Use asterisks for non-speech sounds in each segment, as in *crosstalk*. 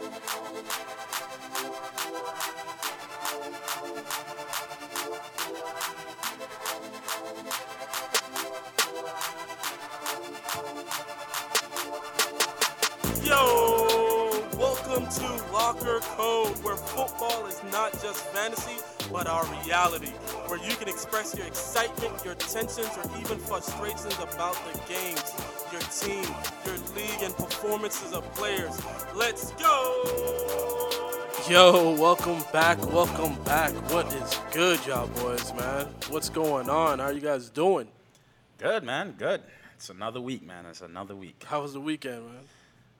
Yo, welcome to Locker Code, where football is not just fantasy, but our reality. Where you can express your excitement, your tensions, or even frustrations about the games, team, your league, and performances of players. Let's go! Yo, welcome back, welcome back. What is good, y'all boys, man? What's going on? How you guys doing? Good, man. Good. It's another week, man. It's another week. How was the weekend, man?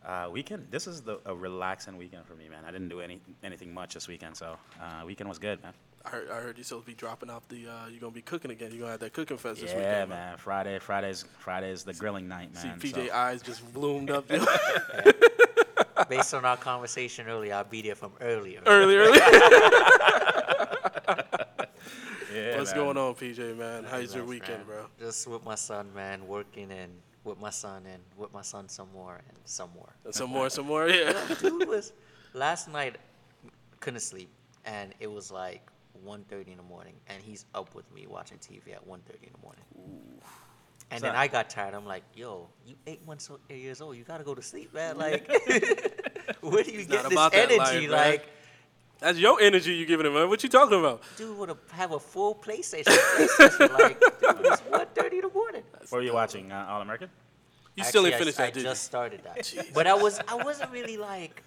Uh, weekend. This is the a relaxing weekend for me, man. I didn't do any anything much this weekend, so uh, weekend was good, man. I heard, I heard you supposed to be dropping off the. Uh, you're gonna be cooking again. You're gonna have that cooking fest this weekend. yeah, weekend, man. Friday, Fridays, Fridays the grilling night, man. See, PJ so- eyes just bloomed up *laughs* Based on our conversation earlier, I'll be there from earlier. early, early. *laughs* yeah, What's man. going on, PJ, man? How's your weekend, man. bro? Just with my son, man, working and with my son and with my son some more and some more. And some more, some more, yeah. *laughs* Dude was last night couldn't sleep and it was like 1.30 in the morning and he's up with me watching TV at 1.30 in the morning. Ooh. And then I got tired. I'm like, yo, you eight months o- eight years old. You gotta go to sleep, man. *laughs* Like, *laughs* where do you not get this about energy? life, man. like, That's your energy you're giving him, man. What you talking about? dude would have a full PlayStation. PlayStation *laughs* like, dude, it's 1.30 in the morning. What were you watching? Uh, All American? You still ain't Actually, finished I, that, I did just started that. but I was I wasn't really like,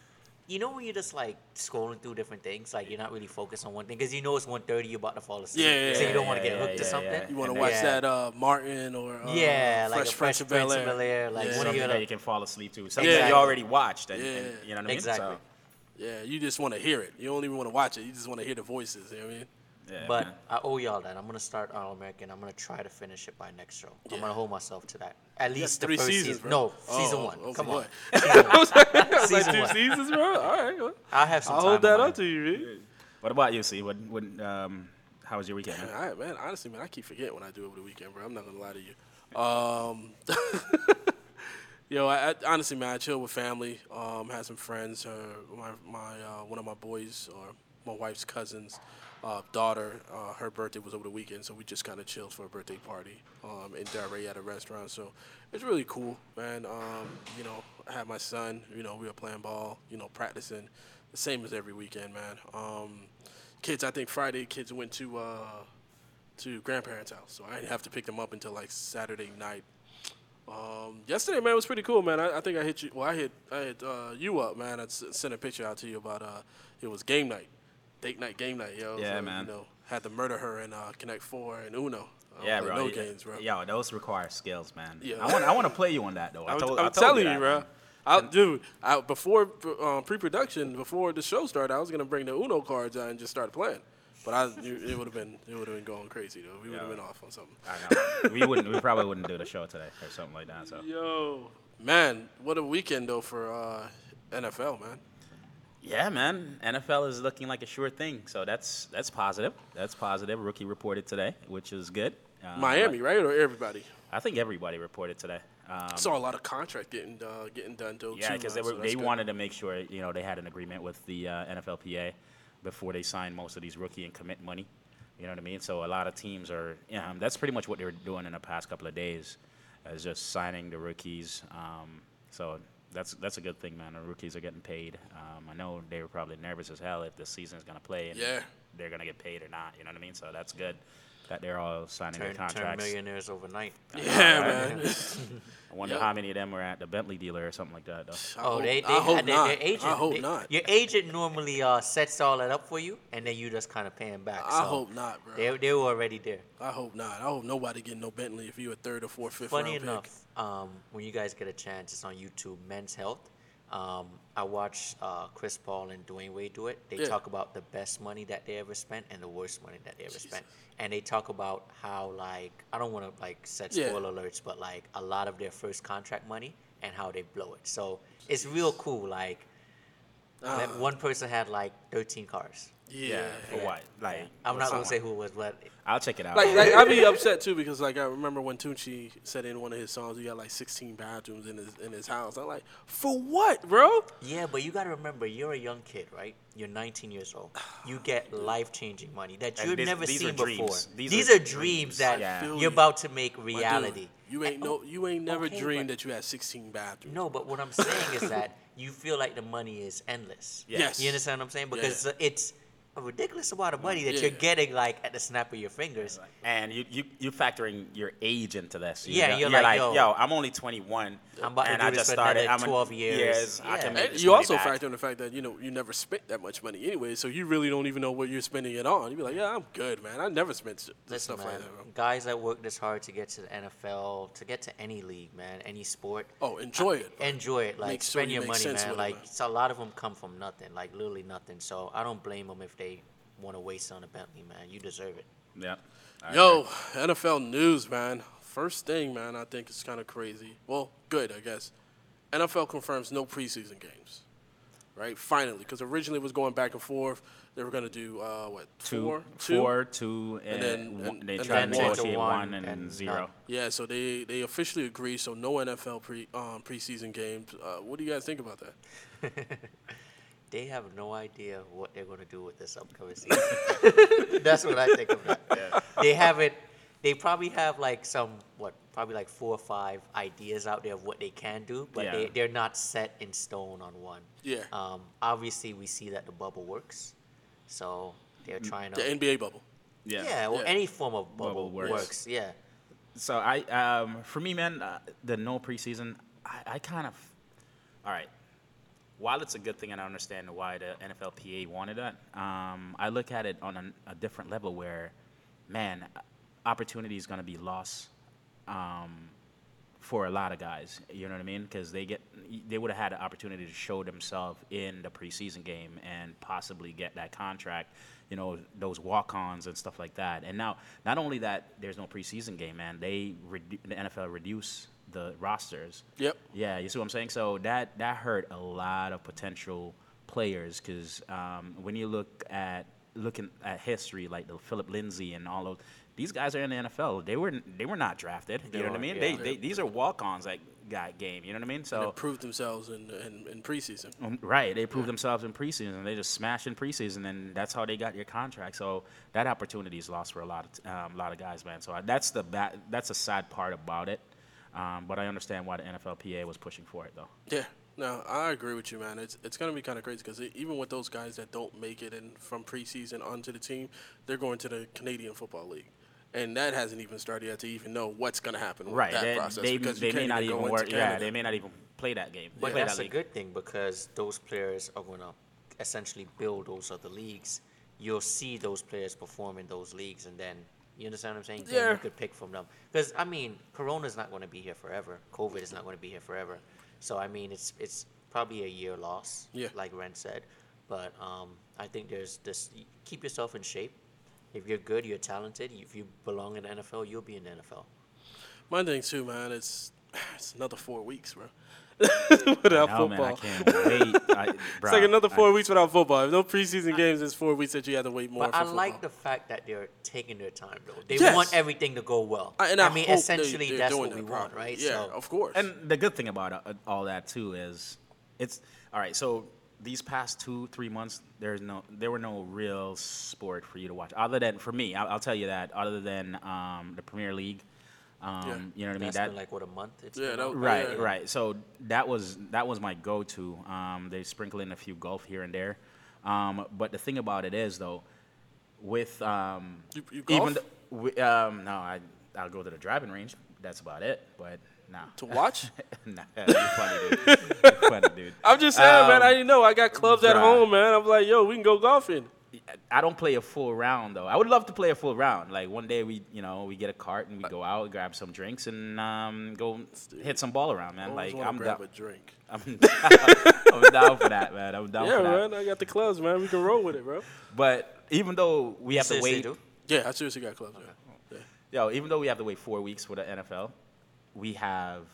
you know when you're just like scrolling through different things, like you're not really focused on one thing because you know it's 1.30, you're about to fall asleep, Yeah, yeah so you don't want to yeah, get hooked to something. yeah. You want to watch then- that uh, Martin or uh, Yeah, like Fresh a Fresh Prince of Bel Air? Like, yeah. Something you that gonna- you can fall asleep to. Something that you already watched. And, Yeah. and- you know what I mean? Exactly. So, yeah, you just want to hear it. You don't even want to watch it. You just want to hear the voices. You know what I mean? Yeah, But man. I owe y'all that. I'm gonna start All American. I'm gonna try to finish it by next show. Yeah. I'm gonna hold myself to that. At least the first seasons, season. bro. No, season Oh, one. oh, Come for on. Season one. *laughs* *laughs* I like *laughs* two one. seasons, bro. All right, well, I'll have some I'll time. hold that on up to you, man. what about you, C? What, what, um, how was your weekend? Man, Man? I, man, honestly, man, I keep forgetting when I do over the weekend, bro. I'm not gonna lie to you. Um, yo, I, I, honestly, man, I chill with family. Um, had some friends. Her, my, my, uh, one of my boys or my wife's cousins, uh, daughter. Uh, her birthday was over the weekend, so we just kind of chilled for a birthday party um, in Delray at a restaurant. So it's really cool, man. Um, you know, I had my son. You know, we were playing ball. You know, practicing. The same as every weekend, man. Um, kids, I think Friday kids went to uh, to grandparents' house, so I didn't have to pick them up until like Saturday night. Um, yesterday, man, was pretty cool, man. I, I think I hit you. Well, I hit I hit uh, you up, man. I sent a picture out to you about uh, it was game night, date night, game night, yo. Yeah, so, man. You know, had to murder her in uh, Connect Four and Uno. I Yeah, bro. No yeah. games, bro. Yo, those require skills, man. Yeah. I want, I want to play you on that though. I I'm, told, I'm I told telling you, you, that, bro. man. I, dude, I, before um, pre-production, before the show started, I was gonna bring the Uno cards out and just start playing. But I, it would have been, it would have been going crazy though. We would have been off on something. I know. we wouldn't. We probably wouldn't do the show today or something like that. So. Yo, man, what a weekend though for uh, NFL, man. Yeah, man. NFL is looking like a sure thing. So that's that's positive. That's positive. Rookie reported today, which is good. Um, Miami, right, or everybody? I think everybody reported today. Um, Saw a lot of contract getting uh, getting done though. yeah, because they were that's they good. wanted to make sure you know they had an agreement with the uh, NFLPA before they signed most of these rookie and commit money. You know what I mean? So a lot of teams are. Yeah, um, that's pretty much what they were doing in the past couple of days, is just signing the rookies. Um, so that's that's a good thing, man. The rookies are getting paid. Um, I know they were probably nervous as hell if the season's gonna play and Yeah. they're gonna get paid or not. You know what I mean? So that's good that they're all signing Turn, their turn contracts. millionaires overnight. *laughs* Yeah, man. *laughs* I wonder Yeah. how many of them were at the Bentley dealer or something like that, though. Oh, they, they I hope had their, not. their agent. I hope they- not. Your agent normally uh, sets all that up for you, and then you just kind of pay him back. I so hope not, bro. They, they were already there. I hope not. I hope nobody getting no Bentley if you a third or fourth, fifth Funny round enough, pick. um, when you guys get a chance, it's on YouTube, Men's Health. Um, I watched uh, Chris Paul and Dwyane Wade do it. They Yeah. talk about the best money that they ever spent and the worst money that they ever spent. And they talk about how, like, I don't want to like set Yeah. spoiler alerts, but like a lot of their first contract money and how they blow it. So it's real cool. Like, that uh, one person had like 13 cars. Yeah. For what? Like, I'm not gonna what's say who it was, but I'll check it out. Like, like I'd be *laughs* upset too because like I remember when Tunechi said in one of his songs he got like 16 bathrooms in his in his house. I'm like, for what, bro? yeah, but you gotta remember, you're a young kid, right? You're 19 years old. You get *sighs* life-changing money that And you've these- never these seen are before. dreams. These These are are dreams that Yeah. I feel you're about to make My dude, reality. you ain't oh no, you ain't never okay, dreamed but- that you had 16 bathrooms. No, but what I'm saying is that *laughs* you feel like the money is endless. Yes. You understand what I'm saying? Yeah. Because it's a ridiculous amount of money that Yeah. you're getting like at the snap of your fingers. and you you you factoring your age into this. You Yeah, know, you're like, yo- I'm only 21. I'm about to do I this just for started. I'm 12 years. Yes, I Yeah. can make And you also back. factor in the fact that you know you never spent that much money anyway, so you really don't even know what you're spending it on. You be like, yeah, I'm good, man. I never spent s- Listen, stuff man, like that. Bro. guys that work this hard to get to the NFL, to get to any league, man, any sport, Oh, enjoy it. bro. enjoy it. Like Make sure spend you your money, man. with it, Like man. so a lot of them come from nothing, like literally nothing. So I don't blame them if they want to waste on a Bentley, man. You deserve it. Yeah. I Yo, NFL news, man. First thing, man, I think it's kind of crazy. Well, good, I guess. NFL confirms no preseason games. Right? Finally, because originally it was going back and forth. They were going to do, uh, what, Two, four? Two? four, and, then- one- and- they and tried to then one. negotiate One one and, and zero. none. Yeah, so they, they officially agreed, so no NFL pre um, preseason games. Uh, what do you guys think about that? *laughs* They have no idea what they're going to do with this upcoming season. *laughs* That's what I think of that. They haven't. They probably have like some what, probably like four or five ideas out there of what they can do, but Yeah. they they're not set in stone on one. Yeah. Um, obviously, we see that the bubble works, so they're trying to The. NBA bubble. Yeah, Yeah. well, Yeah. any form of bubble, Bubble works. works. Yeah. So I, um, for me, man, uh, the no preseason, I, I kind of, all right. While it's a good thing, and I understand why the NFLPA wanted that, um, I look at it on a, a different level where, man, opportunity is going to be lost um, for a lot of guys. You know what I mean? Because they get, they would have had an opportunity to show themselves in the preseason game and possibly get that contract. You know, those walk-ons and stuff like that. And now, not only that, there's no preseason game, man. They redu- the NFL reduce the rosters. Yep. Yeah, you see what I'm saying? So that that hurt a lot of potential players because um, when you look at looking at history, like the Phillip Lindsay and all of these guys are in the NFL. They were they were not drafted. They you know what I mean? yeah. They, they these are walk-ons that got game. You know what I mean? So proved themselves in, in, in preseason. um, right, they proved themselves in preseason. And they just smashed in preseason, and that's how they got your contract. So that opportunity is lost for a lot of um, lot of guys, man. So I, that's the ba- that's a sad part about it. Um, but I understand why the NFLPA was pushing for it, though. Yeah, no, I agree with you, man. It's it's gonna be kind of crazy because even with those guys that don't make it in from preseason onto the team, they're going to the Canadian Football League, and that hasn't even started yet to even know what's gonna happen with Right. that They, process they, because they you may can't even even go work. Yeah, they may not even play that game. But play that's that a league. good thing because those players are going to essentially build those other leagues. You'll see those players perform in those leagues, and then you understand what I'm saying? Yeah. you could pick from them. Because I mean, Corona's not going to be here forever. COVID is not going to be here forever. So I mean, it's it's probably a year loss. Yeah. Like Ren said, but um, I think there's this. Keep yourself in shape. If you're good, you're talented. If you belong in the NFL, you'll be in the NFL. My thing too, man. It's *sighs* it's another four weeks, bro. *laughs* without No, football. man, I can't wait. I, *laughs* It's like another four weeks without football. If no preseason games, it's four weeks that you have to wait more But for I football. like the fact that they're taking their time, though. They Yes. want everything to go well. I- and I, mean, hope they- essentially, they're that's doing what we that want, right? Yeah, so, of course. And the good thing about uh, all that too is, it's all right. So these past two, three months, there's no, there were no real sport for you to watch, other than for me. I'll, I'll tell you that, other than um, the Premier League. Um, Yeah. You know what I mean? that's That been like what a month. It's Yeah, been that- right, yeah. right. So that was that was my go-to. Um, they sprinkle in a few golf here and there, um, but the thing about it is though, with um, You- you golf? even th- wi- um, no, I I'll go to the driving range. That's about it. But no. to watch. *laughs* nah, *laughs* you're funny, dude. You're funny, dude. *laughs* I'm just saying, man. Um, I didn't know. I got clubs at home, man. I'm like, yo, we can go golfing. I don't play a full round though. I would love to play a full round. Like one day we, you know, we get a cart and we go out, grab some drinks, and um, go hit some ball around, man. I Like I'm grab down. a drink. *laughs* I'm down, I'm down for that, man. I'm down Yeah, for that. Yeah, man. I got the clubs, man. We can roll with it, bro. But even though we have to wait, do? Yeah, I seriously got clubs. Yeah. yeah. yo, even though we have to wait four weeks for the NFL, we have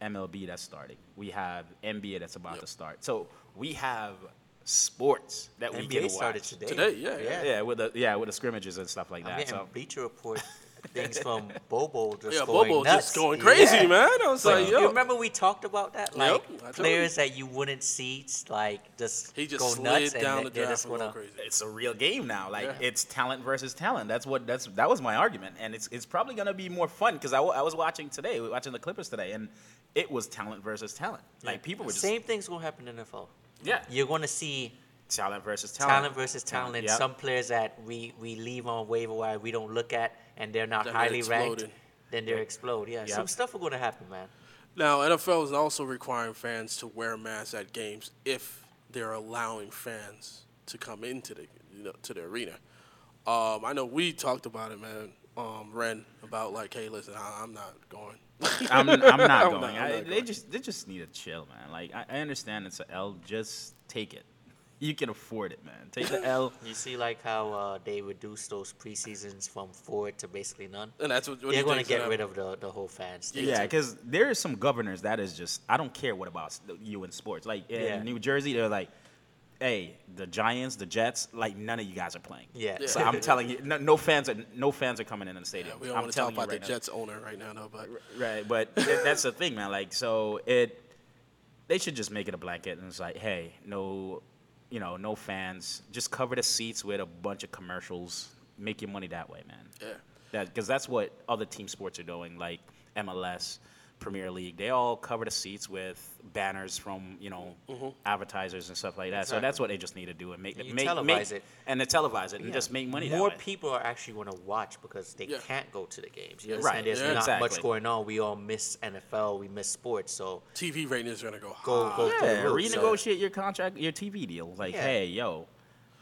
MLB that's starting. We have NBA that's about Yep. to start. So we have sports that we can NBA started watch. today. Today, yeah, yeah. Yeah, with the yeah with the scrimmages and stuff like I'm that. So Bleacher Report things from Bol Bol *laughs* just Yeah, going Bol Bol nuts. just going crazy, Yeah. man. I was But like, you yo. remember we talked about that, like I told players that you wouldn't see, like just He just go slid nuts down and the they- draft just and go gonna. crazy. it's a real game now. Like Yeah. it's talent versus talent. That's what that's that was my argument, and it's it's probably gonna be more fun because I, I was watching today, watching the Clippers today, and it was talent versus talent. Like people were just Same thing's gonna happen in NFL. Yeah You're gonna see talent versus talent. talent versus talent. and Yep. Some players that we, we leave on waiver wire, we don't look at, and they're not Then they're highly ranked. Then they explode. Yeah, Yep. some stuff are gonna happen, man. Now, NFL is also requiring fans to wear masks at games if they're allowing fans to come into the you know, to the arena. Um, I know we talked about it, man. Um, Ren about like, hey, listen, I, I'm not going. *laughs* I'm, I'm not I'm going. not- I'm I, not they going. just they just need to chill, man. Like I, I understand it's an L, just take it. You can afford it, man. Take the L. *laughs* You see, like how uh, they reduced those preseasons from four to basically none. And that's what, what They're gonna get rid of the, the whole fans. Yeah, too. because there is some governors that is just I don't care what about you in sports. Like in Yeah. New Jersey, they're like, hey, the Giants, the Jets, like none of you guys are playing. Yeah. So I'm telling you, no, no fans are no fans are coming in the Yeah, stadium. we don't I'm want to talk about right the now. Jets owner right now, though. But Right, but th- that's the thing, man. Like, so it, they should just make it a blanket, and it's like, hey, no, you know, no fans. Just cover the seats with a bunch of commercials. Make your money that way, man. yeah, That because that's what other team sports are doing, like MLS, Premier League. They all cover the seats with banners from you know advertisers and stuff like that. So that's what they just need to do and make And you make, televise make it. and they televise it and Yeah. just make money. More that way. people are actually going to watch because they Yeah. can't go to the games. You Right, understand? There's yeah, not exactly. much going on. We all miss NFL. We miss sports. So TV ratings are gonna go Go- high. go through Yeah, the roof, so- renegotiate your contract, your TV deal. Like, Yeah. hey, yo,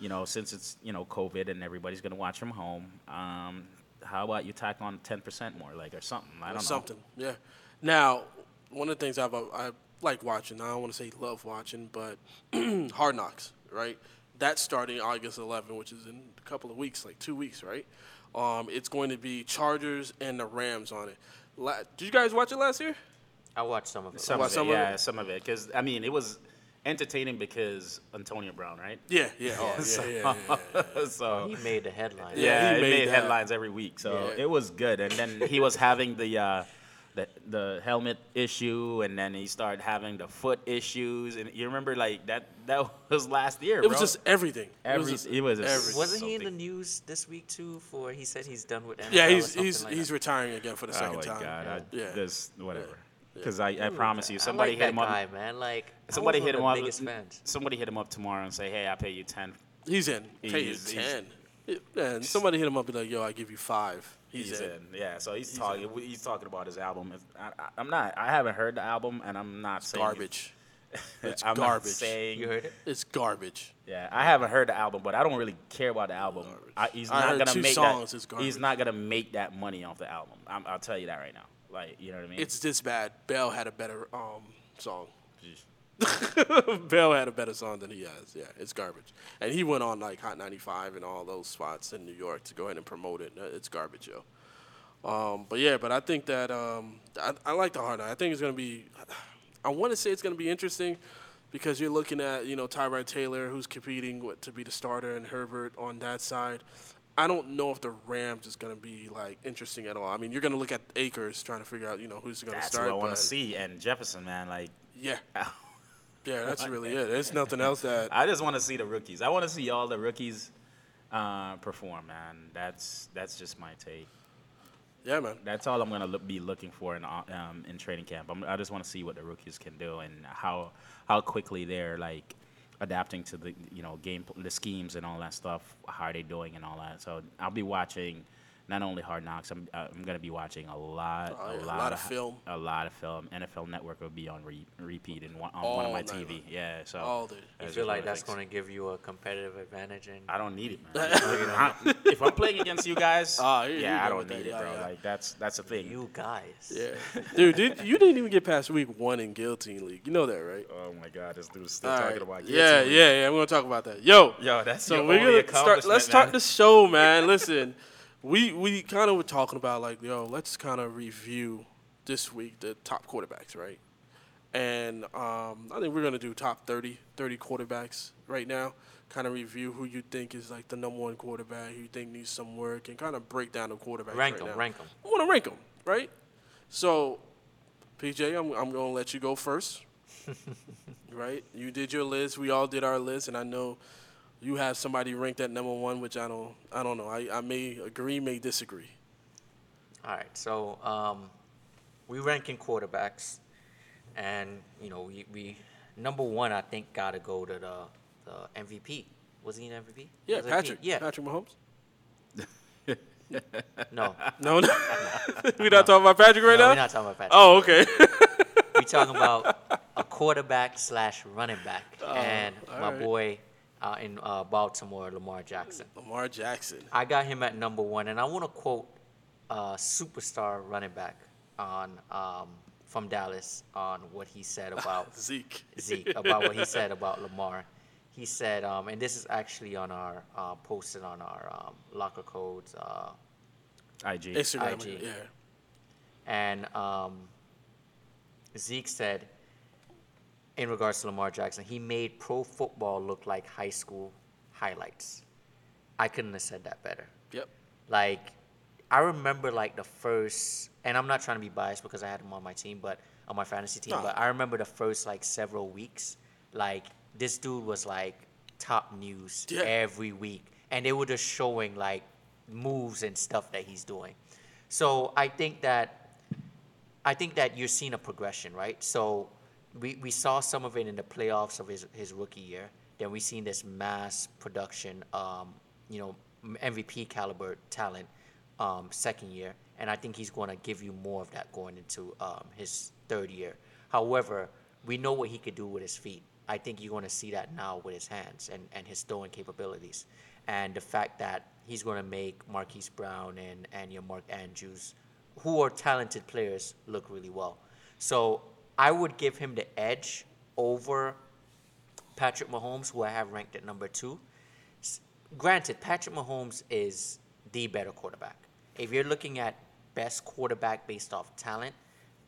you know, since it's you know COVID and everybody's gonna watch from home, um, how about you tack on ten percent more, like or something? I don't know. something. Yeah. Now, one of the things I've I like watching. I don't want to say love watching, but *clears throat* Hard Knocks, right? That's starting August 11, which is in a couple of weeks, like two weeks, right? Um, it's going to be Chargers and the Rams on it. La- Did you guys watch it last year? I watched some of it. Some About of it, some of yeah, it? some of it, because I mean, it was entertaining because Antonio Brown, right? Yeah, yeah, *laughs* oh, yeah, yeah, yeah, yeah. so *laughs* He made the headlines. yeah, he it made made, headlines every week. So Yeah. it was good. And then he was having the. Uh, the, the helmet issue, and then he started having the foot issues, and you remember like that. That *laughs* was last year. It was just everything. Every- it was, just, it was everything. Wasn't he in the news this week too? For he said he's done with NFL. Yeah, he's he's like he's that. retiring again for the Oh second my time. god! I, Yeah. This whatever. Yeah. Because I, I promise you, I somebody like hit that him up. guy, man. Like Somebody hit him up. fans. Somebody hit him up tomorrow and say, "Hey, I pay you ten. He's in. Pay you He's- he's- ten. And somebody hit him up and be like, "Yo, I give you five. He's, He's, in. in. Yeah, so he's, talking. He's talking about his album. I, I, I'm not. I haven't heard the album, and I'm not saying Garbage. It's *laughs* I'm garbage. Not saying, You heard it? It's garbage. Yeah, I haven't heard the album, but I don't really care about the album. I, he's I not heard gonna two make songs, that. it's garbage. He's not gonna make that money off the album. I'm, I'll tell you that right now. Like, you know what I mean? It's this bad. Bell had a better um song. Jeez. *laughs* Bell had a better song than he has. Yeah, it's garbage. And he went on like Hot 95 and all those spots in New York to go ahead and promote it. Uh, It's garbage, yo. Um, but yeah, but I think that um, I, I like the hard. I think it's gonna be. I want to say it's gonna be interesting because you're looking at you know Tyrod Taylor who's competing with, to be the starter and Herbert on that side. I don't know if the Rams is gonna be like interesting at all. I mean, you're gonna look at Akers trying to figure out you know who's gonna start. That's start. what I want to see. And Jefferson, man, like, Yeah, *laughs* yeah, *laughs* that's really it. There's nothing else that. I just want to see the rookies. I want to see all the rookies uh, perform, man. That's that's just my take. Yeah, man. That's all I'm gonna look, be looking for in uh, um, in training camp. I'm, I just want to see what the rookies can do and how how quickly they're like adapting to the you know game the schemes and all that stuff. How are they doing and all that? So I'll be watching not only Hard Knocks. I'm uh, I'm gonna be watching a lot Oh, a, yeah, a lot, lot of film. a lot of film. NFL Network will be on re- repeat in one, on All one of my night TV. long. Yeah, so All day. You feel like one of the that's going to give you a competitive advantage in I don't need it, man. I- *laughs* if I'm playing *laughs* against you guys, *laughs* here you yeah, I don't with that. need it, Yeah, bro. yeah. Like that's that's the thing. you guys. Yeah, dude, did, you didn't even get past week one in Guillotine League. You know that, right? Oh my God, this dude's still All talking right. about yeah, guillotine. yeah, yeah. I'm gonna talk about that. Yo, Yo, that's so we're gonna start. Let's start the show, man. Listen, we we kind of were talking about like, yo, let's kind of review this week the top quarterbacks, right? And um, I think we're going to do top 30, 30 quarterbacks right now. Kind of review who you think is like the number one quarterback, who you think needs some work, and kind of break down the quarterbacks. Rank right 'em, now. rank 'em. I want to rank them, right? So, PJ, I'm, I'm going to let you go first. *laughs* right? You did your list. We all did our list, and I know you have somebody ranked at number one, which I don't. I don't know. I, I may agree, may disagree. All right, so um, we ranking quarterbacks, and you know we, we number one I think got to go to the the MVP. Was he an MVP? Yeah, Was Patrick. Yeah, Patrick Mahomes. *laughs* no, No, no. *laughs* *laughs* we're not talking about Patrick right no, now. we're not talking about Patrick. Oh, okay. We're talking about a quarterback slash running back, and Oh, all my right. boy uh, in uh, Baltimore, Lamar Jackson. Lamar Jackson. I got him at number one, and I want to quote a superstar running back on um, from Dallas on what he said *laughs* about Zeke. Zeke, about what he said about Lamar. He said, um, and this is actually on our uh, posted on our um, locker codes, uh, IG. Instagram. IG. Yeah. and um, Zeke said, in regards to Lamar Jackson, he made pro football look like high school highlights. I couldn't have said that better. Yep. Like, I remember like the first, and I'm not trying to be biased because I had him on my team, but on my fantasy team. But I remember the first like several weeks, like this dude was like top news Yeah. every week, and they were just showing like moves and stuff that he's doing. So I think that I think that you're seeing a progression, right? So we, we saw some of it in the playoffs of his, his rookie year. Then we've seen this mass production, um, you know, MVP caliber talent um, second year, and I think he's going to give you more of that going into um, his third year. However, we know what he could do with his feet. I think you're going to see that now with his hands and, and his throwing capabilities, and the fact that he's going to make Marquise Brown and and your Mark Andrews who are talented players look really well. So I would give him the edge over Patrick Mahomes, who I have ranked at number two. S- Granted, Patrick Mahomes is the better quarterback. If you're looking at best quarterback based off talent,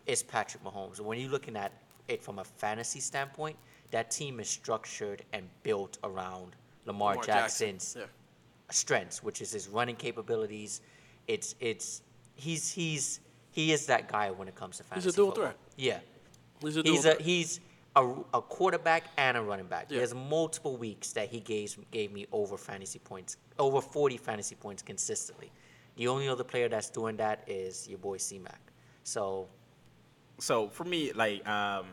it's Patrick Mahomes. When you're looking at it from a fantasy standpoint, that team is structured and built around Lamar, Lamar Jackson, Jackson's yeah. strengths, which is his running capabilities. It's it's he's he's he is that guy when it comes to fantasy. He's a dual football. threat. Yeah, He's a he's a he's a, a quarterback and a running back. Yeah. There's multiple weeks that he gave gave me over fantasy points, over 40 fantasy points consistently. The only other player that's doing that is your boy C Mac. So So for me, like, um,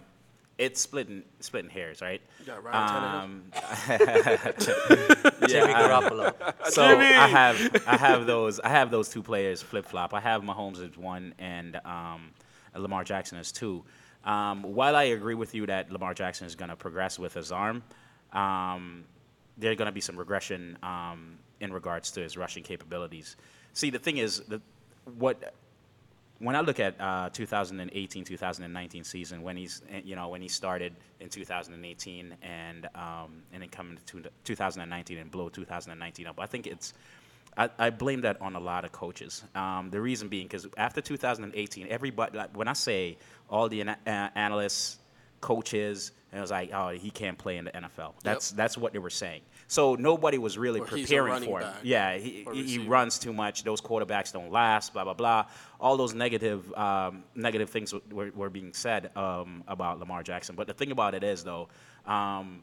it's splitting splitting hairs, right? You got Ryan Um, *laughs* *laughs* Jimmy yeah, um, Garoppolo. So Jimmy! I have I have those I have those two players flip flop. I have Mahomes as one and um, Lamar Jackson as two. Um, while I agree with you that Lamar Jackson is going to progress with his arm, um, there's going to be some regression um, in regards to his rushing capabilities. See, the thing is, the, what when I look at uh, 2018, 2019 season, when he's eh, you know when he started in 2018 and um, and then coming to 2019 and blow 2019 up, I think it's I, I blame that on a lot of coaches. Um, the reason being because after 2018, everybody like, when I say all the uh, analysts, coaches, and it was like, oh, he can't play in the NFL. That's that's what they were saying. So nobody was really Or preparing for him. Yeah, he, he, he runs too much. Those quarterbacks don't last. Blah blah blah. All those negative um, negative things were, were being said um, about Lamar Jackson. But the thing about it is, though, um,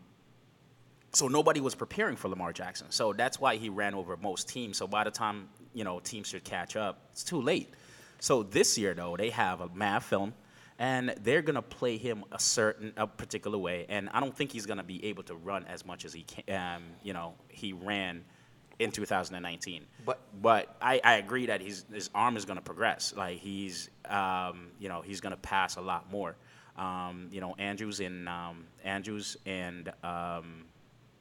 so nobody was preparing for Lamar Jackson. So that's why he ran over most teams. So by the time you know teams should catch up, it's too late. So this year, though, they have a math film, and they're gonna play him a certain, a particular way. And I don't think he's gonna be able to run as much as he can. Um, you know, he ran in 2019. But- but I, I agree that his his arm is gonna progress. Like he's um, you know he's gonna pass a lot more. Um, you know, Andrews and um, Andrews and um,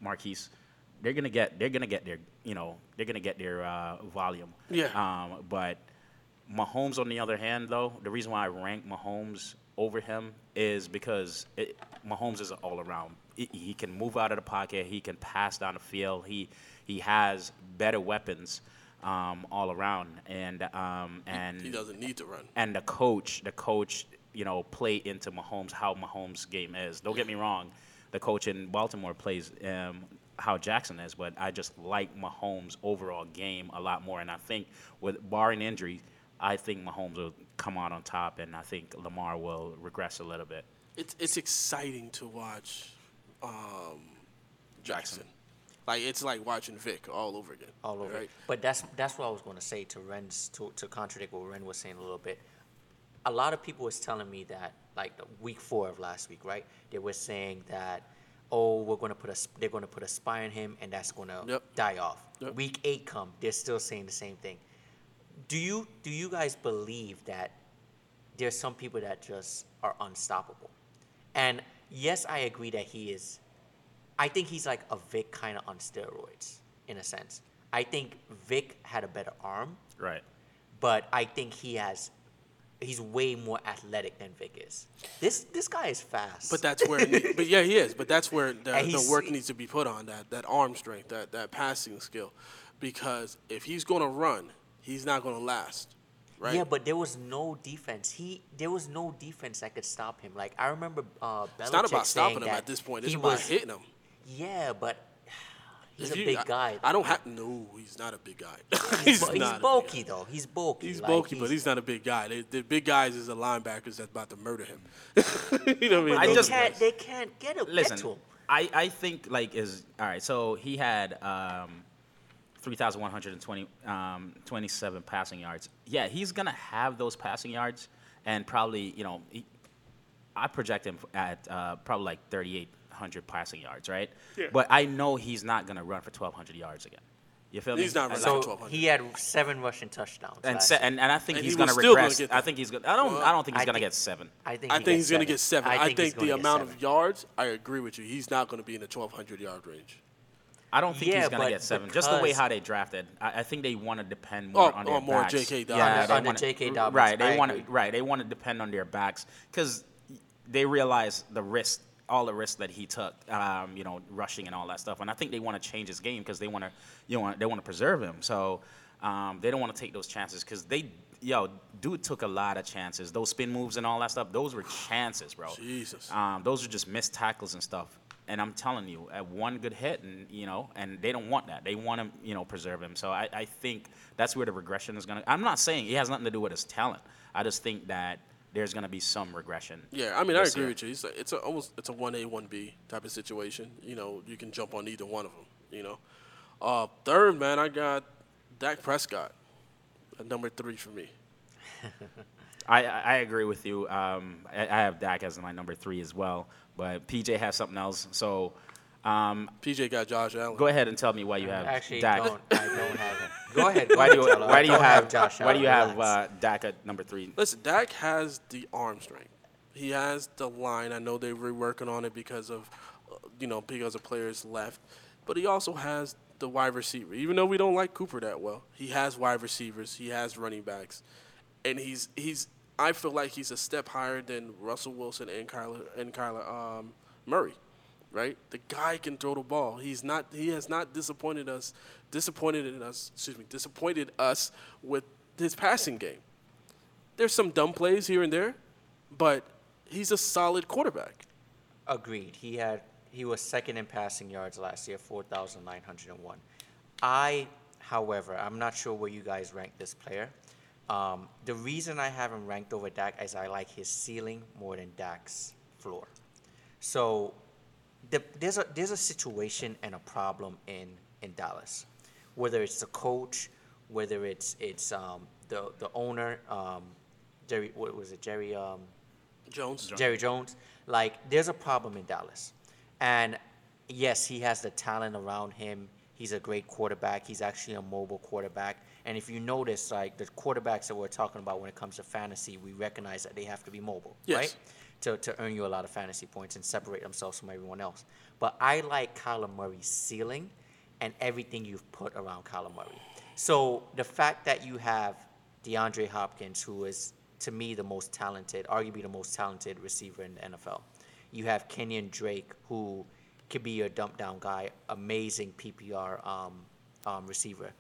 Marquise, they're gonna get they're gonna get their you know they're gonna get their uh, volume. Yeah. Um, but Mahomes, on the other hand, though, the reason why I rank Mahomes over him is because it, Mahomes is an all around. He, he can move out of the pocket. He can pass down the field. He he has better weapons um, all around, and um, and He doesn't need to run. and the coach, the coach, you know, play into Mahomes how Mahomes' game is. Don't get me wrong, the coach in Baltimore plays um, how Jackson is, but I just like Mahomes' overall game a lot more. And I think with barring injury, I think Mahomes will come out on top, and I think Lamar will regress a little bit. It's it's exciting to watch um, Jackson. Like it's like watching Vic all over again. all over. Right? But that's that's what I was going to say to Ren's to, to contradict what Ren was saying a little bit. A lot of people was telling me that like the week four of last week, right? They were saying that oh we're going to put a they're going to put a spy on him and that's going to Yep. die off. Yep. Week eight come, they're still saying the same thing. Do you do you guys believe that there's some people that just are unstoppable? And yes, I agree that he is I think he's like a Vic kind of on steroids in a sense. I think Vic had a better arm, Right. but I think he has he's way more athletic than Vic is. This this guy is fast. But that's where, *laughs* but yeah, he is. But that's where the, the work needs to be put on that that arm strength, that that passing skill, because if he's going to run, he's not going to last, right? Yeah, but there was no defense. He there was no defense that could stop him. Like I remember uh Belichick it's not about stopping him at this point. It's about was, hitting him. Yeah, but he's If a you- big I- guy. I, don't have no. He's not a big guy. He's, *laughs* bu- he's not a bulky guy. though. He's bulky. He's like, bulky, but he's not a big guy. They, the big guys is the linebackers that's about to murder him. *laughs* you know what I mean? I they Those just- can't guys. they can't get, a, get Listen, to him. I, I think like is all right. So he had um, three thousand one hundred and twenty um, twenty seven passing yards. Yeah, he's gonna have those passing yards, and probably you know, he, I project him at uh, probably like thirty eight hundred passing yards, right? Yeah. But I know he's not gonna run for twelve hundred yards again. You feel me? He's not running Like- for So 1200. he had seven rushing touchdowns. and, last se- and and I think And he's he gonna was still gonna regress. get I think he's gonna. I don't. Well, I don't think he's I gonna think- get seven. I think I he think gets he's going to get seven. I think, he's gonna the amount seven. of yards, I agree with you. He's not going to be in the 1,200 yard range. I don't think Yeah, he's gonna get seven. Just the way how they drafted, I, I think they want to depend more Oh, on oh, more backs. J.K. Dobbins. Yeah, Under- they under wanna- J.K. Dobbins, Right, they want to. Right, they want to depend on their backs because they realize the risk, all the risks that he took. Um, you know, rushing and all that stuff. And I think they want to change his game because they want to, you know, they want to preserve him. So um, they don't want to take those chances because they. Yo, dude took a lot of chances. Those spin moves and all that stuff, those were chances, bro. Jesus. Um, those are just missed tackles and stuff. And I'm telling you, at one good hit, and you know, and they don't want that. They want to, you know, preserve him. So I, I think that's where the regression is gonna. I'm not saying it has nothing to do with his talent. I just think that there's gonna be some regression. Yeah, I mean, I agree year. with you. It's, a, it's a, almost it's a one A one B type of situation. You know, you can jump on either one of them. You know, uh, third man, I got Dak Prescott, at number three for me. *laughs* I, I I agree with you. Um, I, I have Dak as my number three as well, but PJ has something else. So um, PJ got Josh Allen. go ahead and tell me why you have Actually, Dak. don't. I don't have him. *laughs* Go ahead. Why do you, why do you don't have, Josh why do you have uh, Dak at number three? Listen, Dak has the arm strength. He has the line. I know they were working on it because of, uh, you know, because of players left, but he also has the wide receiver. Even though we don't like Cooper that well, he has wide receivers. He has running backs, and he's he's. I feel like he's a step higher than Russell Wilson and Kyler and Kyler um, Murray, right? The guy can throw the ball. He's not. He has not disappointed us. Disappointed in us. Excuse me. Disappointed us with his passing game. There's some dumb plays here and there, but he's a solid quarterback. Agreed. He had he was second in passing yards last year, four thousand nine hundred and one. I, however, I'm not sure where you guys rank this player. Um, the reason I have him ranked over Dak is I like his ceiling more than Dak's floor. So the, there's a there's a situation and a problem in in Dallas, whether it's the coach, whether it's it's um, the the owner, um, Jerry what was it Jerry um, Jones. Jerry Jones. Like, there's a problem in Dallas. And yes, he has the talent around him. He's a great quarterback. He's actually a mobile quarterback. And if you notice, like, the quarterbacks that we're talking about when it comes to fantasy, we recognize that they have to be mobile, Yes. right? To, to earn you a lot of fantasy points and separate themselves from everyone else. But I like Kyler Murray's ceiling and everything you've put around Kyler Murray. So the fact that you have DeAndre Hopkins, who is to me the most talented, arguably the most talented receiver in the NFL. You have Kenyan Drake, who could be your dump down guy, amazing PPR um, um, receiver.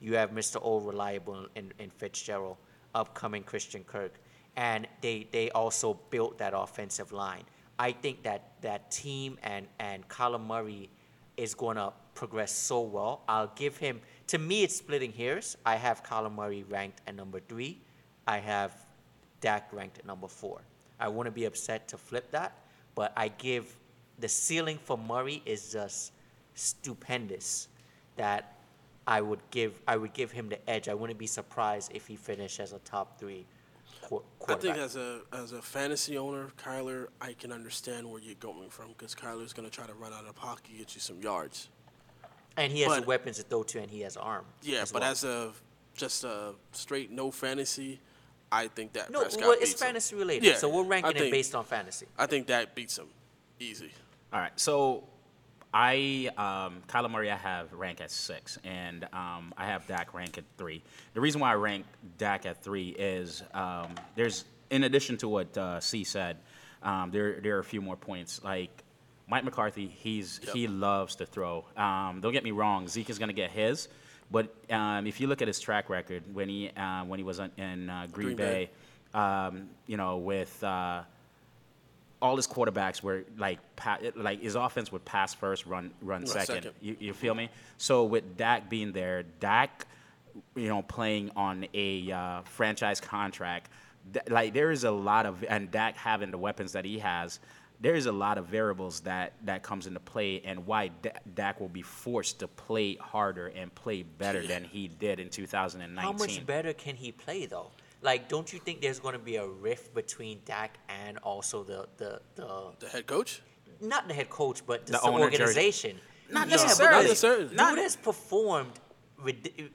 You have Mr. Old Reliable in, in Fitzgerald, upcoming Christian Kirk. And they they also built that offensive line. I think that that team and and Kyler Murray is going to progress so well. I'll give him. To me, it's splitting hairs. I have Kyler Murray ranked at number three. I have Dak ranked at number four. I wouldn't be upset to flip that, but I give the ceiling for Murray is just stupendous. That I would give I would give him the edge. I wouldn't be surprised if he finished as a top three qu- I think as a as a fantasy owner, Kyler, I can understand where you're going from because Kyler's going to try to run out of the pocket, get you some yards. and he has the weapons to throw to, and he has arm. Yeah, as but well. as a just a straight no fantasy, I think that no, Prescott well, it's beats him. fantasy related, Yeah, so we're ranking think, it based on fantasy. I think that beats him, easy. All right, so I um, Kyler Murray I have rank at six, and um, I have Dak rank at three. The reason why I rank Dak at three is um, there's in addition to what uh, C said, um, there there are a few more points like. Mike McCarthy, he's Yep. he loves to throw. Um, don't get me wrong, Zeke is going to get his, but um, if you look at his track record when he uh, when he was in uh, Green, Green Bay. Bay, um, you know, with uh, all his quarterbacks were like pa- like his offense would pass first, run run Run second. second. You, you feel me? So with Dak being there, Dak, you know, playing on a uh, franchise contract, th- like there is a lot of and Dak having the weapons that he has. There is a lot of variables that, that comes into play, and why Da- Dak will be forced to play harder and play better than he did in 2019. How much better can he play though? Like, don't you think there's going to be a rift between Dak and also the the, the The head coach? not the head coach, but The the, organization? Not Yeah, but necessarily. Not this necessarily. Dude Not- has performed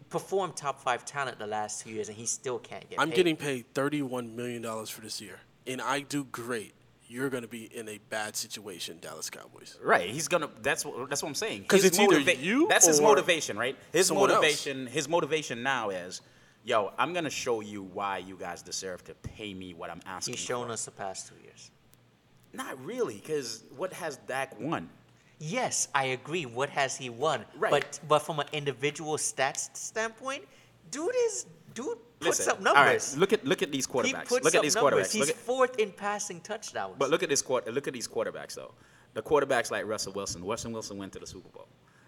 performed top five talent the last two years, and he still can't get. I'm paid. getting paid $31 million for this year, and I do great. You're going to be in a bad situation, Dallas Cowboys. Right, he's gonna. That's what. That's what I'm saying. Because it's either you That's his motivation, right? His someone else. motivation. His motivation now is, yo, I'm gonna show you why you guys deserve to pay me what I'm asking. He's shown for. us the past two years. Not really, because what has Dak won? Yes, I agree. What has he won? Right. But but from an individual stats standpoint, dude is dude puts Listen, up all right, look at look at these he quarterbacks. puts Look up at these numbers. quarterbacks. He's Look at, fourth in passing touchdowns. but look at this quar- Look at these quarterbacks though. The quarterbacks like Russell Wilson. Russell Wilson went to the Super Bowl.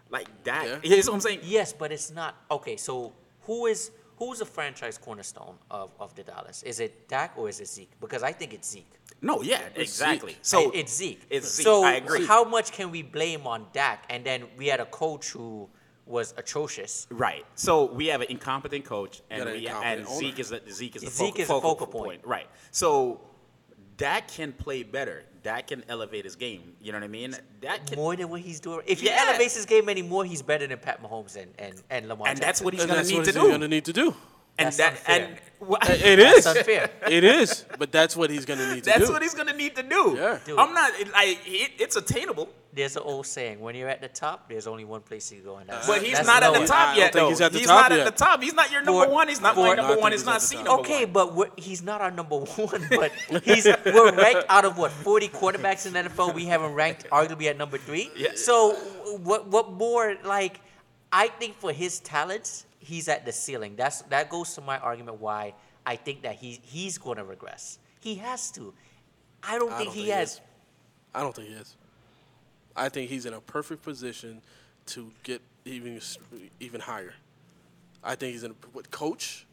Like Dak. Yeah. Here's what I'm saying. Yes, but it's not okay. So who is who's the franchise cornerstone of, of the Dallas? Is it Dak or is it Zeke? Because I think it's Zeke. No, yeah, Zeke. exactly. So So it's Zeke. It's Zeke. So I agree. how much can we blame on Dak? And then we had a coach who was atrocious. Right. So we have an incompetent coach, and an we incompetent and owner. Zeke is the, Zeke is the Zeke focal, is the focal, focal point. Right. So Dak can play better. Dak can elevate his game. You know what I mean? Dak can, More than what he's doing. If he elevates his game anymore, he's better than Pat Mahomes and, and, and Lamar and that's what he's and gonna need to do. going to need to do. And That's that unfair. and wha- It *laughs* is. That's unfair. It is, but that's what he's going to need to that's do. That's what he's gonna need to do. Yeah. Dude. I'm not like it, it's attainable, There's an old saying: when you're at the top, there's only one place you go, and that's. but he's that's not at the top yet. though. he's at the top not yet. at the top. He's not your number For- one. He's not for- my number think one. he's He's not the C number Okay, one. but we're, he's not our number *laughs* one. But he's we're ranked out of what 40 quarterbacks in the NFL. We haven't ranked arguably at number three. Yeah. So what what more like? I think for his talents, he's at the ceiling. That's that goes to my argument why I think that he he's going to regress. He has to. I don't I think don't he think has. is. I don't think he is. I think he's in a perfect position to get even even higher. I think he's in a, with coach,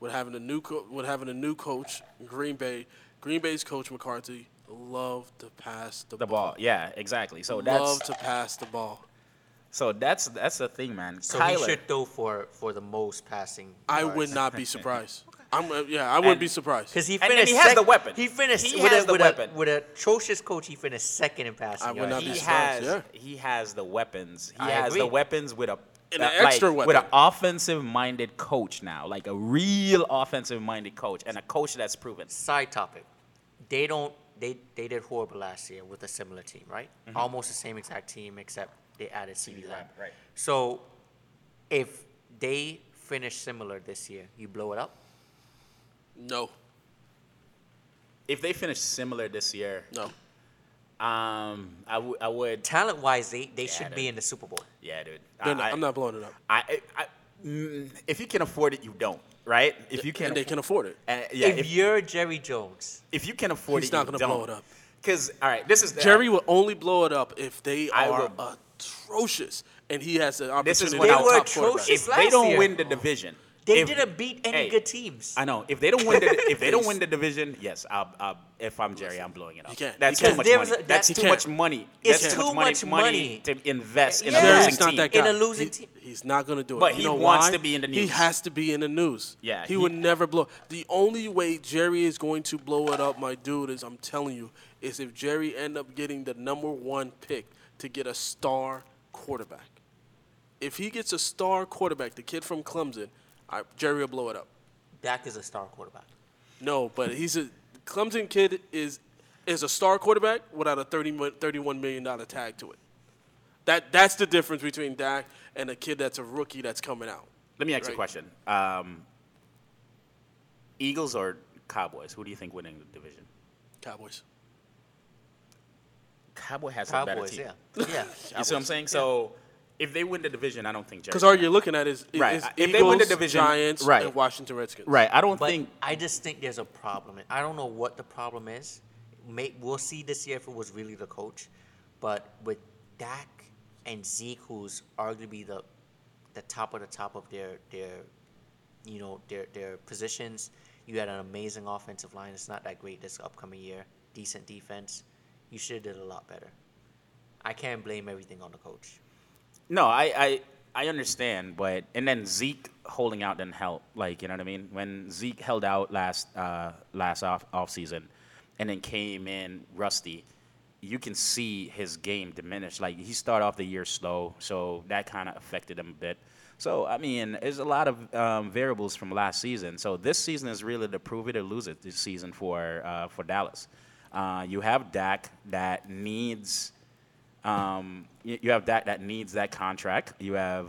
with having a new co- with having a new coach, in Green Bay. Green Bay's coach McCarthy love to pass the, The ball, yeah, exactly. So that's love to pass the ball. So that's that's the thing, man. So Kyler, he should throw for for the most passing. I yards. would not be *laughs* surprised. I'm uh, yeah, I wouldn't And- be surprised. Because he And- and finished. he has the weapon. He finished He with, has a, the with, weapon. A, with a atrocious coach. He finished second in passing I would yards. not be he surprised, has yeah. he has the weapons. He I has the weapons with a And uh, an extra like, with an offensive minded coach now, like a real offensive minded coach and a coach that's proven. Side topic. They don't. They they did horrible last year with a similar team, right? Almost the same exact team, except they added CeeDee Lamb. Lamb, right. So, if they finish similar this year, you blow it up. no, If they finish similar this year, no. um, I would Talent wise, they they Yeah, should dude. be in the Super Bowl. yeah, dude. I, not- I- I'm not blowing it up. I, I, I- mm, if you can afford it, you don't. right? If you can, and they can afford it. and, yeah, if, if, you're Jerry Jones, if you can afford it, He's it, not gonna blow don't. it up. Because all right, this is the, Jerry will only blow it up if they I are will- atrocious and he has the This opportunity is to what be I- a They were top quarterback. atrocious. if they don't year. win the division, they if- didn't beat any hey, good teams. I know if they don't win the *laughs* if they don't win the division, yes, I'll, I'll, if I'm Jerry, I'm blowing it up. You can't. That's too much money. was a- that's too much money. It's That's too much money. to invest in Yeah. a Jerry's losing not team. that In a losing He- team. He's not going to do it. But You he know wants why? to be in the news. He has to be in the news. Yeah, He, he- would never blow. The only way Jerry is going to blow it up, my dude, is I'm telling you, is if Jerry end up getting the number one pick to get a star quarterback. If he gets a star quarterback, the kid from Clemson, I, Jerry will blow it up. Dak is a star quarterback. No, but he's a Clemson kid is is a star quarterback without a 30, $31 million tag to it. That that's the difference between Dak and a kid that's a rookie that's coming out. Let me ask you a question: um, Eagles or Cowboys? Who do you think winning the division? Cowboys. Cowboy has a better Cowboys, team. yeah, yeah. *laughs* You see what I'm saying? So if they win the division, I don't think Jerry. Because all you're looking at is, is, Right. is If Eagles, they win the division- Giants, right. and Washington Redskins. right. I don't But think. I just think there's a problem. I don't know what the problem is. May, we'll see this year if it was really the coach. But with Dak and Zeke, who's arguably the the top of the top of their their you know their their positions, you had an amazing offensive line. It's not that great this upcoming year. Decent defense. You should have did a lot better. I can't blame everything on the coach. No, I, I I understand, but and then Zeke holding out didn't help. Like you know what I mean? When Zeke held out last uh, last off off season, and then came in rusty, you can see his game diminish. Like he started off the year slow, so that kind of affected him a bit. So I mean, there's a lot of um, variables from last season. So this season is really to prove it or lose it. This season for uh, for Dallas, uh, you have Dak that needs. Um, you, you have that that needs that contract. You have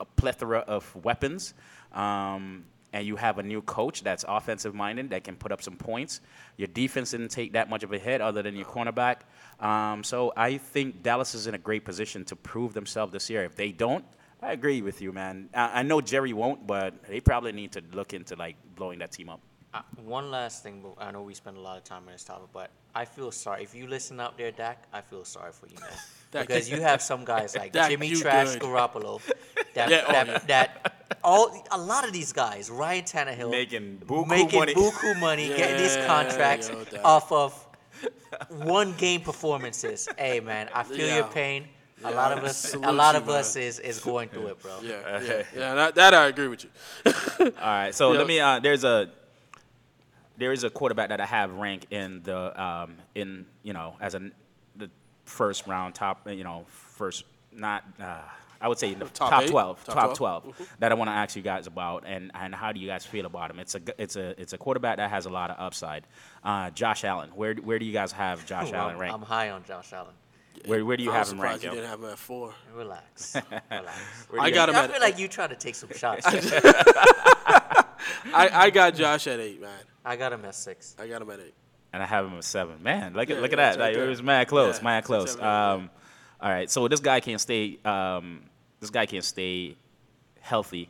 a plethora of weapons, um, and you have a new coach that's offensive minded that can put up some points. Your defense didn't take that much of a hit, other than your cornerback. Um, so I think Dallas is in a great position to prove themselves this year. If they don't, I agree with you, man. I, I know Jerry won't, but they probably need to look into like blowing that team up. Uh, one last thing, but I know we spend a lot of time on this topic, but I feel sorry. If you listen out there, Dak, I feel sorry for you, man. *laughs* Dak- because you have some guys like *laughs* Dak, Jimmy Trash good. Garoppolo, *laughs* that, Yeah, oh, that, yeah. that all a lot of these guys, Ryan Tannehill, Making buku making money. buku money, getting these contracts yo, off of one game performances. hey, man, I feel your pain. A Yeah, lot of us, a lot you, of us is, is going through it, bro. Yeah, yeah, yeah. That, that I agree with you. All right, so Yeah. let me. Uh, there's a there is a quarterback that I have ranked in the um, in you know as a the first round top you know first not uh, I would say the Top top, twelve Top top 12? 12 that I want to ask you guys about and and how do you guys feel about him? It's a it's a it's a quarterback that has a lot of upside. Uh, Josh Allen, where where do you guys have *laughs* Josh Well, Allen ranked? I'm high on Josh Allen. Where where do you I have him surprised ranked? you didn't have him at four. Relax, *laughs* relax. I got him I feel like you trying to take some *laughs* shots. I, I got Josh at eight, man. I got him at six. I got him at eight. and I have him at seven. Man, look at Yeah, look at yeah, that. right Like, it was mad close, Yeah, mad close. seven, yeah. Um, all right, so this guy can't stay. Um, this guy can't stay healthy,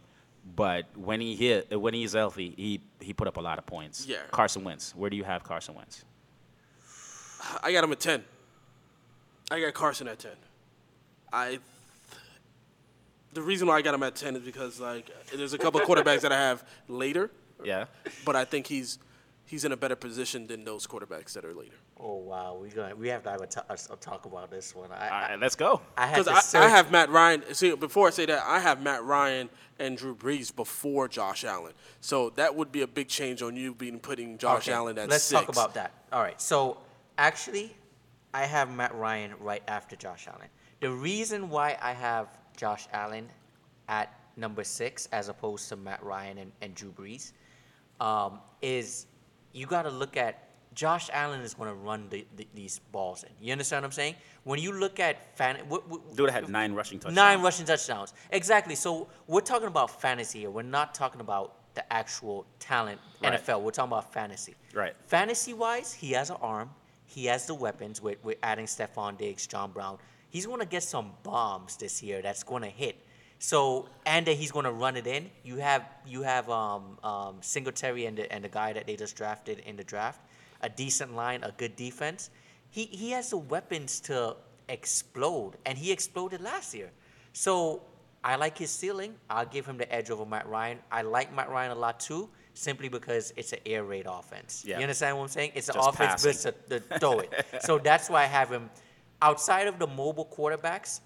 but when he hit, when he's healthy, he he put up a lot of points. Yeah. Carson Wentz. Where do you have Carson Wentz? I got him at ten. I got Carson at ten. I. The reason why I got him at ten is because like there's a couple of quarterbacks that I have later, Yeah. but I think he's he's in a better position than those quarterbacks that are later. Oh wow, we gonna we have to have a, t- a, a talk about this one. I, All right, let's go. I, I to I. I have Matt Ryan. See, before I say that, I have Matt Ryan and Drew Brees before Josh Allen. So that would be a big change on you being putting Josh Okay, Allen at Let's six. talk about that. All right. So actually, I have Matt Ryan right after Josh Allen. The reason why I have Josh Allen at number six as opposed to Matt Ryan and, and Drew Brees um, is you got to look at Josh Allen is going to run the, the, these balls in. You understand what I'm saying? When you look at fan, what, what, Dude had nine rushing touchdowns. Nine rushing touchdowns. Exactly. So we're talking about fantasy here. We're not talking about the actual talent Right. NFL. We're talking about fantasy. Right. Fantasy wise, he has an arm. He has the weapons. We're, we're adding Stefon Diggs, John Brown. He's going to get some bombs this year that's going to hit. So and that he's going to run it in. You have you have um, um, Singletary and the and the guy that they just drafted in the draft, a decent line, a good defense. He he has the weapons to explode, and he exploded last year. So I like his ceiling. I'll give him the edge over Matt Ryan. I like Matt Ryan a lot too, simply because it's an air raid offense. Yeah. You understand what I'm saying? It's an Just offense built to, to throw it. so that's why I have him outside of the mobile quarterbacks,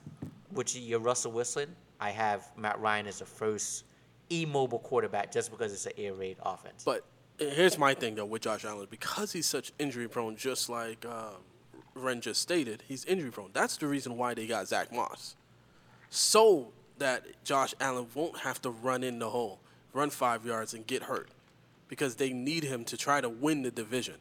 which you're Russell Wilson. I have Matt Ryan as the first immobile quarterback just because it's an air raid offense. But here's my thing though with Josh Allen because he's such injury prone, just like uh, Ren just stated, he's injury prone. That's the reason why they got Zach Moss, so that Josh Allen won't have to run in the hole, run five yards, and get hurt, because they need him to try to win the division.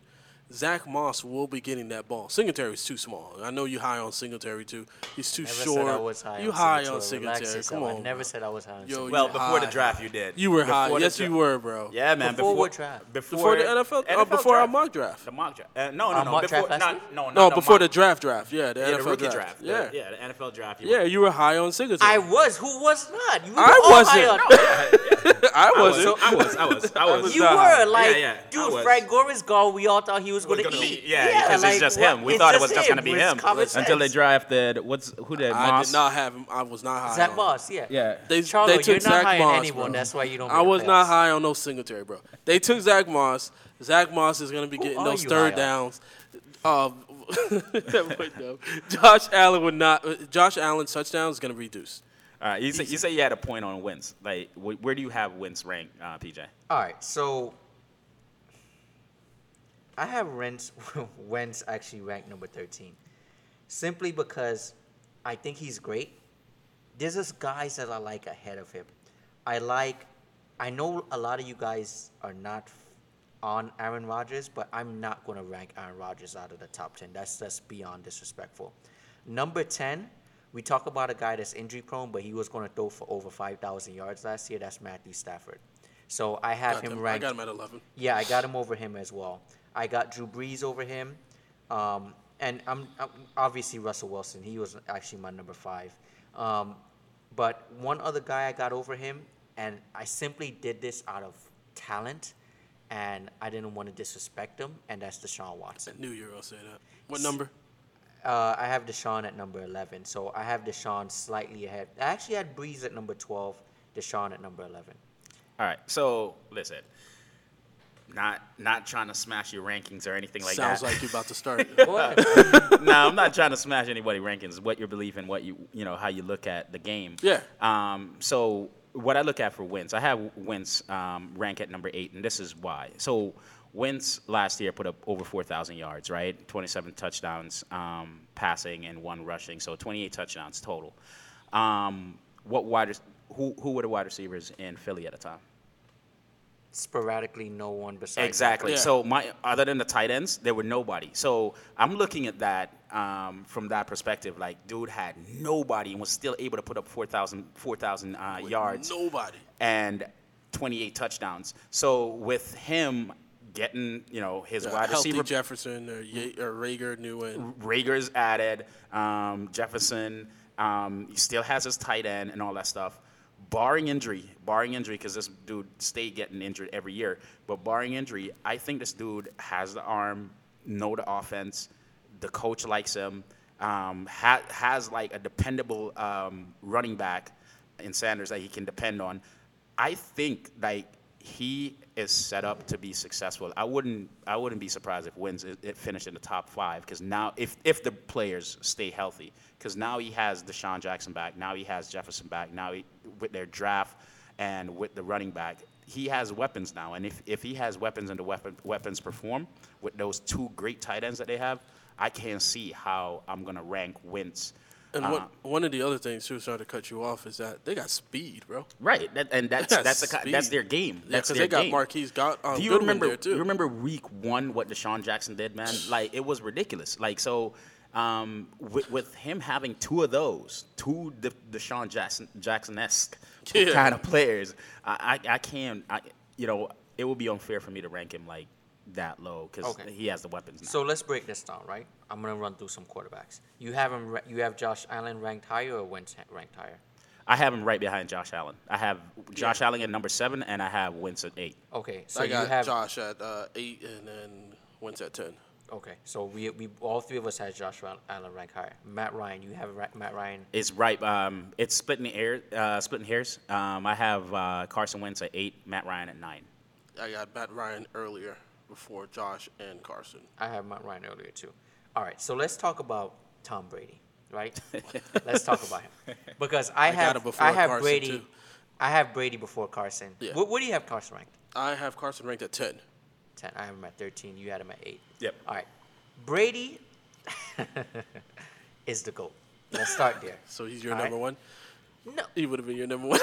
Zach Moss will be getting that ball. Singletary's too small. I know you high on Singletary too. He's too never short. said I was high you on high on Singletary. yourself. Come I on. never bro. said I was high on Yo, Singletary. Well, you before the draft, you did. You were high. Before the Yes, dra- you were, bro. Yeah, man. Before before what draft? Before the NFL, uh, before our mock draft. The mock draft. Uh, no, no, no. mock before, draft not, no, not No, the before mock- the draft draft. Yeah, the yeah, NFL the rookie draft. draft. Yeah. The- yeah, the NFL draft. you Yeah, were- you were high on Singletary. I was. Who was not? You were I all wasn't. high on- *laughs* I I was, wasn't. I was, I was, I was. You were like, Yeah, yeah, I dude, was. Frank Gore is gone. We all thought he was going to gonna eat. be- yeah, because it's just him. We what- thought it it's was just gonna be It's him common until they sense. drafted what's who did I Moss? did not have him. I was not high. Zach on Moss, yeah. Yeah. They, Charlo, they took you're not Zach high on Moss, anyone. bro. That's why you don't I make was not playoffs. high on no Singletary, bro. They took Zach Moss. Zach Moss is going to be getting are those you third high downs. Um, wait, *laughs* no. Josh Allen would not. uh, Josh Allen's touchdown is going to reduce. All right, you say you say you had a point on Wentz. Like, wh- where do you have Wentz ranked, uh, PJ? All right, so I have Wentz, Wentz *laughs* actually ranked number 13, simply because I think he's great. There's just guys that I like ahead of him. I like, I know a lot of you guys are not on Aaron Rodgers, but I'm not going to rank Aaron Rodgers out of the top 10. That's just beyond disrespectful. Number 10, we talk about a guy that's injury prone, but he was going to throw for over 5,000 yards last year. That's Matthew Stafford. So I have Got him them- I ranked. got him at 11. Yeah, I got him over him as well. I got Drew Brees over him, um, and I'm, I'm obviously Russell Wilson. He was actually my number five. Um, but one other guy I got over him, and I simply did this out of talent, and I didn't want to disrespect him, and that's Deshaun Watson. I knew you were going to say that. What number? Uh, I have Deshaun at number 11, so I have Deshaun slightly ahead. I actually had Brees at number 12, Deshaun at number 11. All right, so listen, not not trying to smash your rankings or anything like Sounds that. Sounds like you're about to start. *laughs* No, I'm not trying to smash anybody rankings. What your belief in what you you know how you look at the game. Yeah. Um. So what I look at for Wentz, I have Wentz um, rank at number eight, and this is why. So Wentz last year put up over 4,000 yards, right? 27 touchdowns um, passing and one rushing, so 28 touchdowns total. Um, what wide? Who who were the wide receivers in Philly at the time? Sporadically, no one besides. Exactly. Yeah. So my other than the tight ends, there were nobody. So I'm looking at that um, from that perspective. Like, dude had nobody and was still able to put up 4,000 4,000 uh, yards Nobody. and 28 touchdowns. So with him getting, you know, his Yeah, wide healthy receiver Jefferson or, Ye- or Reagor new in. Reagor's added, um, Jefferson, um, he still has his tight end and all that stuff. Barring injury, barring injury, because this dude stayed getting injured every year. But barring injury, I think this dude has the arm, know the offense. The coach likes him. Um, ha- has like a dependable um, running back in Sanders that he can depend on. I think like he is set up to be successful. I wouldn't I wouldn't be surprised if Wentz it, it finished in the top five because now if if the players stay healthy because now he has DeSean Jackson back, now he has Jefferson back, now he, with their draft and with the running back. He has weapons now, and if, if he has weapons and the weapon, weapons perform with those two great tight ends that they have, I can't see how I'm gonna rank Wentz. And uh, one, one of the other things, too, sorry to cut you off, is that they got speed, bro. Right, that, and that's *laughs* that's ki- that's their game. Yeah, That's because their they got game. Marquise got um, Do you Goodwin remember? there, too. You remember week one what DeSean Jackson did, man? *sighs* Like it was ridiculous. Like so, um, with, with him having two of those, two De- DeSean Jackson Jackson esque *laughs* Yeah. kind of players, I I, I can't. I, you know, it would be unfair for me to rank him like that low because Okay. he has the weapons now. So let's break this down, right? I'm gonna run through some quarterbacks. You have him. You have Josh Allen ranked higher or Wentz ranked higher? I have him right behind Josh Allen. I have Josh Allen at number seven, and I have Wentz at eight. Okay, so I you got have Josh at uh, eight and then Wentz at ten. okay. So we we all three of us had Josh Allen rank higher. Matt Ryan, you have Ra- Matt Ryan. It's right. Um, it's splitting the air, uh, splitting hairs. Um, I have uh, Carson Wentz at eight, Matt Ryan at nine. I got Matt Ryan earlier before Josh and Carson. I have Matt Ryan earlier too. All right, so let's talk about Tom Brady, right? *laughs* let's talk about him because I, got have him before I have Carson, Brady. too. I have Brady before Carson. Yeah. What, what do you have Carson ranked? I have Carson ranked at ten. Ten. I have him at thirteen. You had him at eight. Yep. All right, Brady *laughs* is the goat. Let's start there. *laughs* So he's your All right. number one. No, He would have been your number one.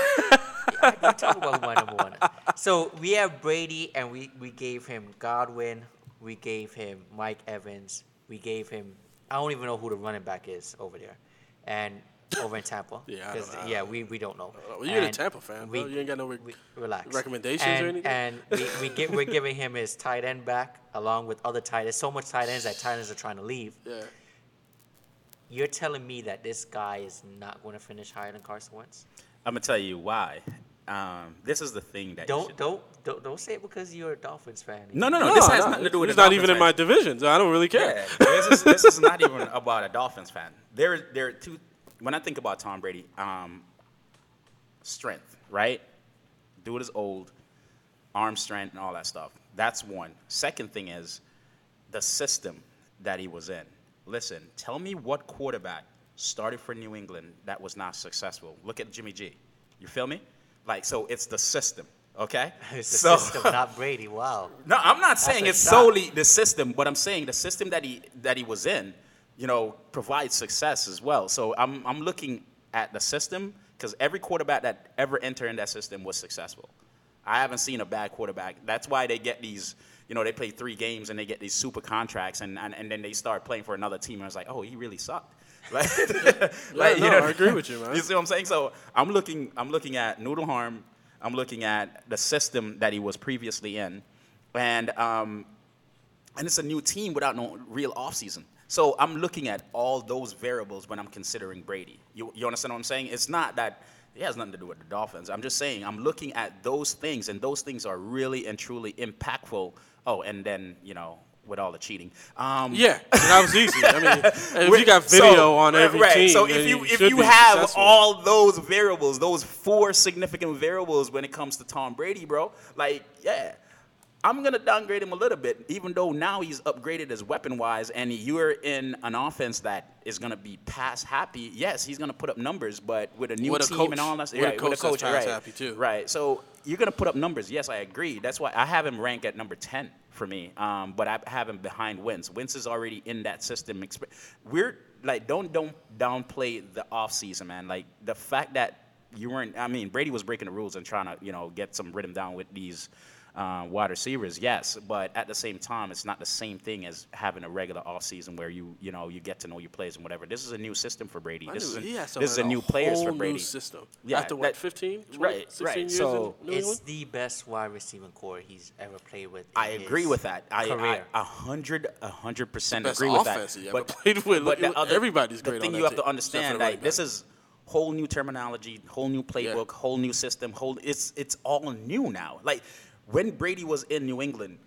I can talk about my number one. So we have Brady, and we we gave him Godwin, we gave him Mike Evans, we gave him I don't even know who the running back is over there, and over in Tampa. *laughs* Yeah, I 'cause, don't- I yeah, we, we don't know. Uh, well, you're a Tampa fan, we- bro. You ain't got no re- we, relax. recommendations and, or anything? And we, we get, we're giving him his tight end back along with other tight ends. So much tight ends that tight ends are trying to leave. yeah. You're telling me that this guy is not going to finish higher than Carson Wentz? I'm gonna tell you why. Um, this is the thing that Don't should- don't don't don't say it because you're a Dolphins fan. No, no, no. No, this has no, nothing to do with. He's the not even Dolphins in my division, so I don't really care. Yeah, this is this is not even *laughs* about a Dolphins fan. There, there are two. When I think about Tom Brady, um, strength, right? Dude is old, arm strength, and all that stuff. That's one. Second thing is the system that he was in. Listen, tell me what quarterback started for New England that was not successful. Look at Jimmy G. You feel me? Like, so it's the system, okay? *laughs* It's the so, system, not *laughs* Brady. Wow. no, I'm not saying it's shot. solely the system, but I'm saying the system that he that he was in, you know, provides success as well. So I'm I'm looking at the system because every quarterback that ever entered in that system was successful. I haven't seen a bad quarterback. That's why they get these, you know, they play three games and they get these super contracts, and and, and then they start playing for another team, and it's like, oh, he really sucked. *laughs* Like, like, no, I agree with you, man. *laughs* You see what I'm saying? So I'm looking, I'm looking at Noodle Harm. I'm looking at the system that he was previously in, and um, and it's a new team without no real offseason. So I'm looking at all those variables when I'm considering Brady. You, you understand what I'm saying? It's not that it has nothing to do with the Dolphins. I'm just saying I'm looking at those things, and those things are really and truly impactful. Oh, and then you know with all the cheating. Um, Yeah, that was easy. I mean, *laughs* if you got video so- on every right. team, So if you if you have successful. all those variables, those four significant variables when it comes to Tom Brady, bro, like yeah. I'm gonna downgrade him a little bit, even though now he's upgraded as weapon wise, and you're in an offense that is gonna be pass happy. Yes, he's gonna put up numbers, but with a new With a team coach- and all that, with a coach, right, coach that's right, happy, too. right. So you're gonna put up numbers. Yes, I agree. That's why I have him ranked at number ten for me. Um, but I have him behind Wentz. Wentz is already in that system. We're like don't don't downplay the offseason, man. Like the fact that you weren't. I mean, Brady was breaking the rules and trying to you know get some rhythm down with these. Uh, wide receivers, yes, but at the same time, it's not the same thing as having a regular offseason where you, you know, you get to know your players and whatever. This is a new system for Brady. I This knew is a, he has to this is a new players whole for new Brady. system. Yeah, After what, that- 15, 20, right, 16 right. years So- in New It's England? the best wide receiving core he's ever played with. I in agree with that. I, I career. a hundred, a hundred percent agree with that. offense he ever played with. But the Look, other, everybody's the great thing on you that have to team, except for understand, the like running this is whole new terminology, whole new playbook, whole new system, whole. It's it's all new now. Like when Brady was in New England.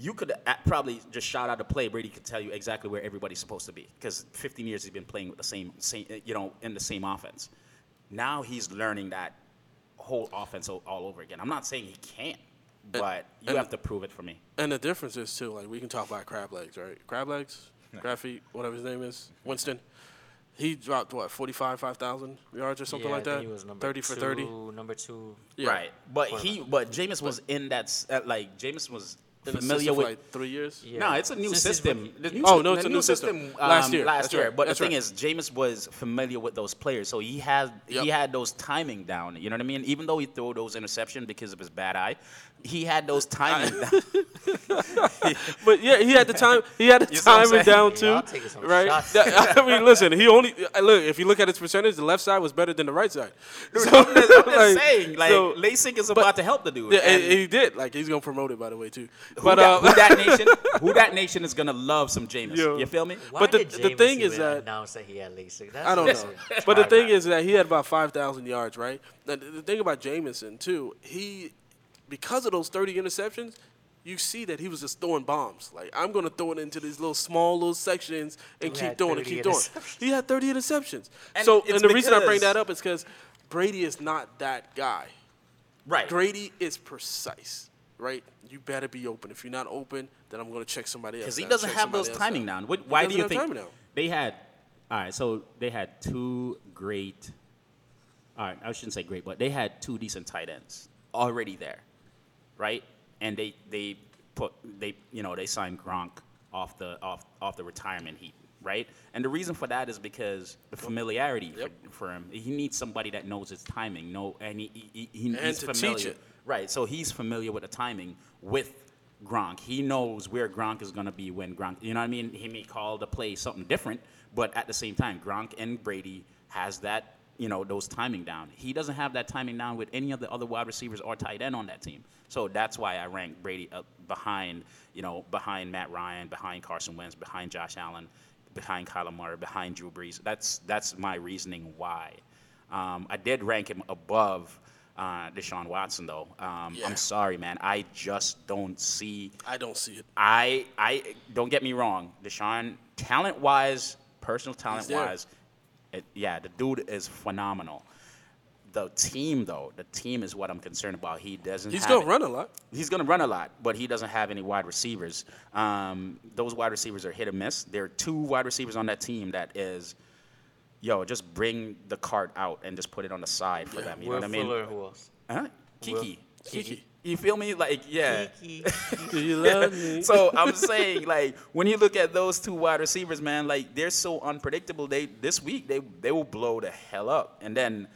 You could uh, probably just shout out a play. Brady could tell you exactly where everybody's supposed to be because 15 years he's been playing with the same, same, uh, you know, in the same offense. Now he's learning that whole offense all, all over again. I'm not saying he can't, but you and- have to prove it for me. And the difference is too, like we can talk about crab legs, right? Crab legs, *laughs* crab feet, whatever his name is, Winston. He dropped what, 45, 5,000 yards or something Yeah, like that? he was number 30 for 30. Number two. Yeah. Right, but he, but Jameis was in that, s- uh, like Jameis was familiar with. like three years. Yeah. No, it's a new Since system. rookie- new Oh, no, it's a new new system. um, Last year. Last That's year, right. but That's the thing right. is, Jameis was familiar with those players, so he had Yep. he had those timing down. You know what I mean? Even though he threw those interceptions because of his bad eye, he had those timing. *laughs* *laughs* But yeah, he had the time. He had the You see what I'm timing saying? down Yeah, too, y'all taking some right? shots. I mean, listen. He only uh, look. If you look at his percentage, the left side was better than the right side. Dude, So, I'm just, I'm *laughs* just like, saying, like so- LASIK is about to help the dude. Yeah, and, he did. Like he's gonna promote it, by the way, too. who, But that, uh, who that nation? Who that nation is gonna love some Jameis? Yo. You feel me? Why But the- did the Jameis thing is even that- announce that he had LASIK? That's I don't know. But the thing is that he had about five thousand yards, right? The, the thing about Jameson too, he because of those thirty interceptions, you see that he was just throwing bombs. Like I'm gonna throw it into these little small little sections and Who keep throwing and keep throwing. interceptions? He had thirty interceptions. And so and the reason I bring that up is because Brady is not that guy. Right. Brady is precise, right? You better be open. If you're not open, then I'm gonna check somebody else. Because he doesn't have those timing down. down. What, why do you think timing down. they had? All right, so they had two great. All right, I shouldn't say great, but they had two decent tight ends already there, right? And they they put they you know they signed Gronk off the off off the retirement heat, right? And the reason for that is because the familiarity Yep. for, for him. He needs somebody that knows his timing, No, and he, he, he And he's familiar. Right, so he's familiar with the timing with Gronk. He knows where Gronk is going to be when Gronk, you know what I mean? He may call the play something different, but at the same time, Gronk and Brady has that, you know, those timing down. He doesn't have that timing down with any of the other wide receivers or tight end on that team. So that's why I rank Brady up behind, you know, behind Matt Ryan, behind Carson Wentz, behind Josh Allen, behind Kyler Murray, behind Drew Brees. That's that's my reasoning why. Um, I did rank him above uh, Deshaun Watson, though. Um, Yeah. I'm sorry, man. I just don't see. I don't see it. I I don't get me wrong. Deshaun, talent wise, personal talent wise, it, yeah, the dude is phenomenal. The team, though, the team is what I'm concerned about. He doesn't. He's gonna it- run a lot. He's going to run a lot, but he doesn't have any wide receivers. Um, those wide receivers are hit or miss. There are two wide receivers on that team that is, yo, just bring the cart out and just put it on the side for them. You Will know what I mean? Fuller, who else? Huh? Keke. Keke. You feel me? Like, yeah. *laughs* Do you love me? So I'm saying, like, when you look at those two wide receivers, man, like they're so unpredictable. They this week they they will blow the hell up, and then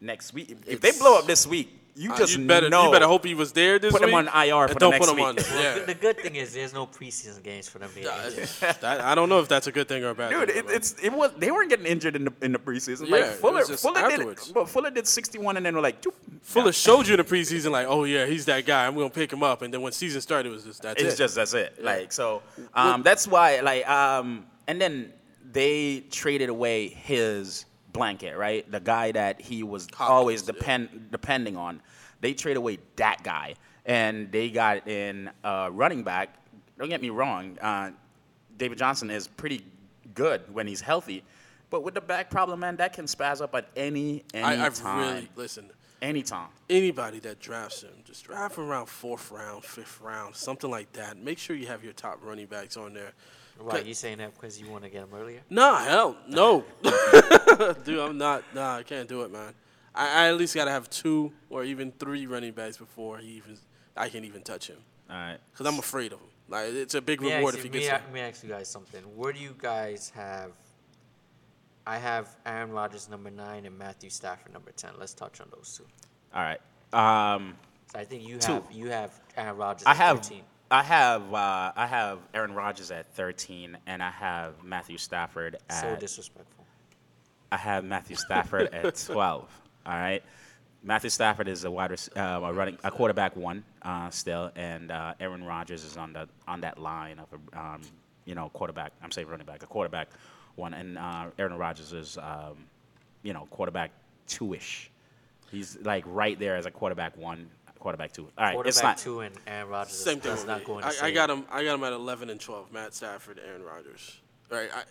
next week, if, if they blow up this week, you Uh, just you better, know. you better hope he was there this Put him on IR and for the don't next put him week. on. there. The good thing is there's no preseason games for them to get injured. That- I don't know if that's a good thing or a bad Dude, thing. it, it's it was they weren't getting injured in the in the preseason. Yeah, like it Fuller, was just Fuller afterwards. did, but Fuller did 61, and then we're like, "Doop." Fuller showed you in the preseason, like, oh yeah, he's that guy. I'm gonna pick him up. And then when season started, it was just that's it. it's it. just that's it. Like so, um, that's why like um, and then they traded away his blanket, right? The guy that he was always yeah. depend depending on. They trade away that guy, and they got in uh, running back. Don't get me wrong, uh, David Johnson is pretty good when he's healthy, but with the back problem, man, that can spaz up at any any I, I've time. really listen. Anytime. Anybody that drafts him, just draft around fourth round, fifth round, something like that. Make sure you have your top running backs on there. Why you saying that because you want to get him earlier? Nah, hell no, *laughs* *laughs* *laughs* dude. I'm not. Nah, I can't do it, man. I, I at least gotta have two or even three running backs before he even I can even touch him All right. because I'm afraid of him. Like it's a big Let me reward ask if you- he gets may Let me ask you guys something. Where do you guys have? I have Aaron Rodgers number nine and Matthew Stafford number ten. Let's touch on those two. All right. Um, So I think you Two. have you have Aaron Rodgers. I at have 13. I have uh, I have Aaron Rodgers at 13, and I have Matthew Stafford So disrespectful. I have Matthew Stafford at *laughs* 12. All right. Matthew Stafford is a wide rec- uh, a running a quarterback one uh, still, and uh, Aaron Rodgers is on the on that line of a um, you know quarterback. I'm saying running back, a quarterback one, and uh, Aaron Rodgers is um, you know quarterback two ish. He's like right there as a quarterback one, quarterback two. All right, it's Quarterback not. two and Aaron Rodgers. Same thing. That's not me. going I, say I got him. I got him at 11 and 12. Matt Stafford, Aaron Rodgers. Right. I,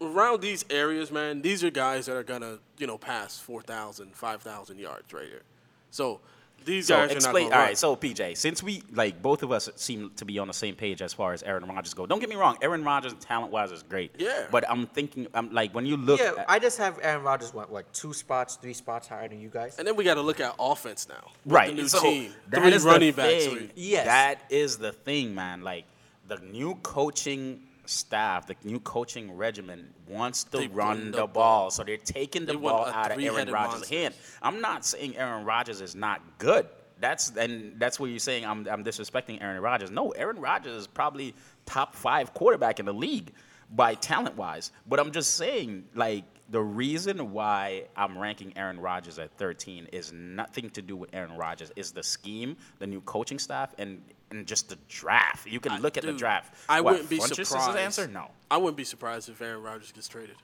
around these areas, man, these are guys that are gonna, you know, pass 4,000, 5,000 yards right here. So these So guys are not All gonna right. run. So PJ, since we like both of us seem to be on the same page as far as Aaron Rodgers go, don't get me wrong. Aaron Rodgers, talent wise, is great. Yeah. But I'm thinking, I'm like when you look. Yeah, at, I just have Aaron Rodgers what what two spots, three spots higher than you guys. and then we got to look at offense now. right. The new so team. that Three is the running backs. thing. Yes. That is the thing, man. Like the new coaching staff, the new coaching regimen wants to They run the, ball. ball. so they're taking the They ball out of Aaron Rodgers' hand. I'm not saying Aaron Rodgers is not good. that's and that's what you're saying. I'm I'm disrespecting Aaron Rodgers. No, Aaron Rodgers is probably top five quarterback in the league by talent wise. But I'm just saying, like the reason why I'm ranking Aaron Rodgers at 13 is nothing to do with Aaron Rodgers. Is the scheme, the new coaching staff, and and just the draft. You can look at the draft. I What, wouldn't be Funchess is surprised. the answer? No. I wouldn't be surprised if Aaron Rodgers gets traded.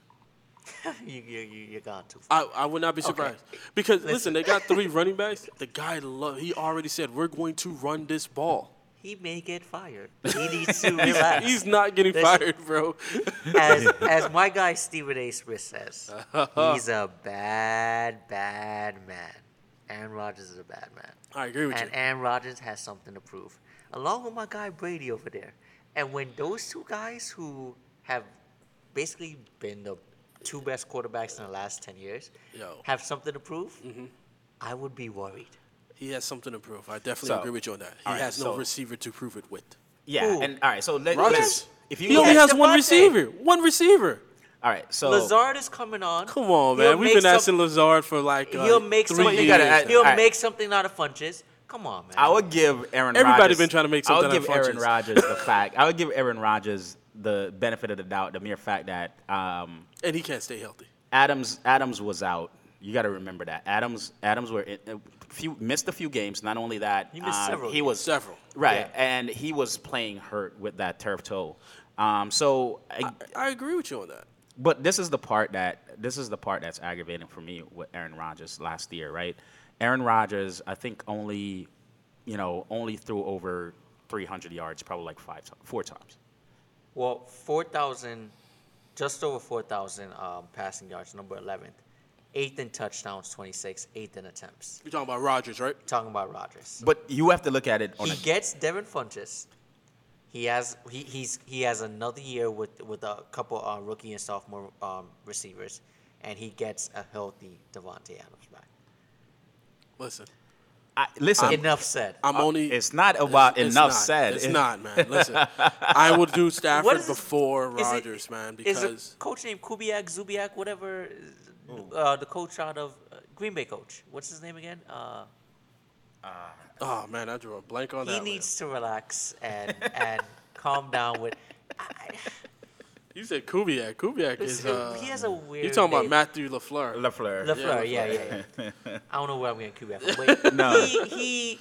*laughs* you, you, you, you're gone too. I, I would not be surprised because listen, they got three *laughs* running backs. The guy, lo- he already said we're going to run this ball. He may get fired. He needs to *laughs* relax. He's not getting Listen. fired, bro. as, as my guy Stephen A. Smith says, he's a bad, bad man. Aaron Rodgers is a bad man. I agree with and you. And Aaron Rodgers has something to prove, along with my guy Brady over there. And when those two guys who have basically been the two best quarterbacks in the last 10 years Yo. Mm-hmm. have something to prove, I would be worried. He has something to prove. I definitely So, agree with you on that. He all right, has no so- receiver to prove it with. Yeah, Who? and all right. So let, Rodgers. let's if you He look only at- has one receiver. One receiver. all right. So Lazard is coming on. Come on, He'll man. We've make been some- asking Lazard for like uh, He'll make three something. years. You gotta add- now. He'll Alright. make something out of Funchess. Come on, man. I would give Aaron. Everybody Rodgers, been trying to make I would give Aaron Funchess. Rodgers the *laughs* fact. I would give Aaron Rodgers the benefit of the doubt, the mere fact that um, and he can't stay healthy. Adams Adams was out. You got to remember that Adams Adams were in, a few missed a few games. Not only that, He missed um, several he was Several. right, Yeah. and he was playing hurt with that turf toe. Um, so, I, I, I agree with you on that. but this is the part that this is the part that's aggravating for me with Aaron Rodgers last year, right? Aaron Rodgers, I think only, you know, only threw over 300 yards, probably like five, ti- four times. Well, 4,000, just over 4,000 um, passing yards, number 11th. Eighth in touchdowns, 26. Eighth in attempts. You're talking about Rodgers, right? Talking about Rodgers. But you have to look at it on He a gets Devin Funchess. He has he, he's he has another year with with a couple uh, rookie and sophomore um, receivers, and he gets a healthy Davante Adams back. Listen, I, listen. Enough said. I'm only. it's not about it's enough not. said. It's It- not, man. *laughs* Listen, I would do Stafford is before is it- Rodgers, man, Is because a coach named Kubiak, Zubiak, whatever, uh, the coach out of uh, Green Bay coach. What's his name again? Uh, oh man, I drew a blank on that. he one. needs to relax and and calm down with. I, You said Kubiak. Kubiak is. Uh, he has a weird You're talking about name. Matthew Lafleur. Lafleur. Lafleur, Yeah, yeah, yeah, yeah. I don't know where I'm getting Kubiak from. But *laughs* No. he, he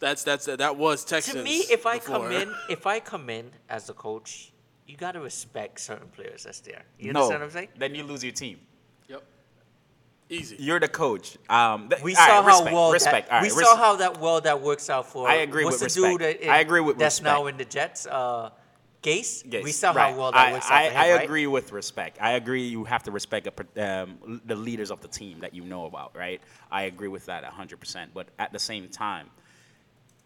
That's that's that was Texans. to me, if I come in, if I come in as a coach, you got to respect certain players that's there. You no, understand what I'm saying? then you lose your team. Yep. Easy. You're the coach. Um, th- We saw right, how respect, well respect. that, all we right, saw how that well that works out for. I agree what's with the respect. dude that I agree with that's now in the Jets. Uh, Gase. Yes, We saw right. how well that I, works I, for him, I right? agree with respect. I agree you have to respect a um, the leaders of the team that you know about, right? I agree with that 100%. But at the same time,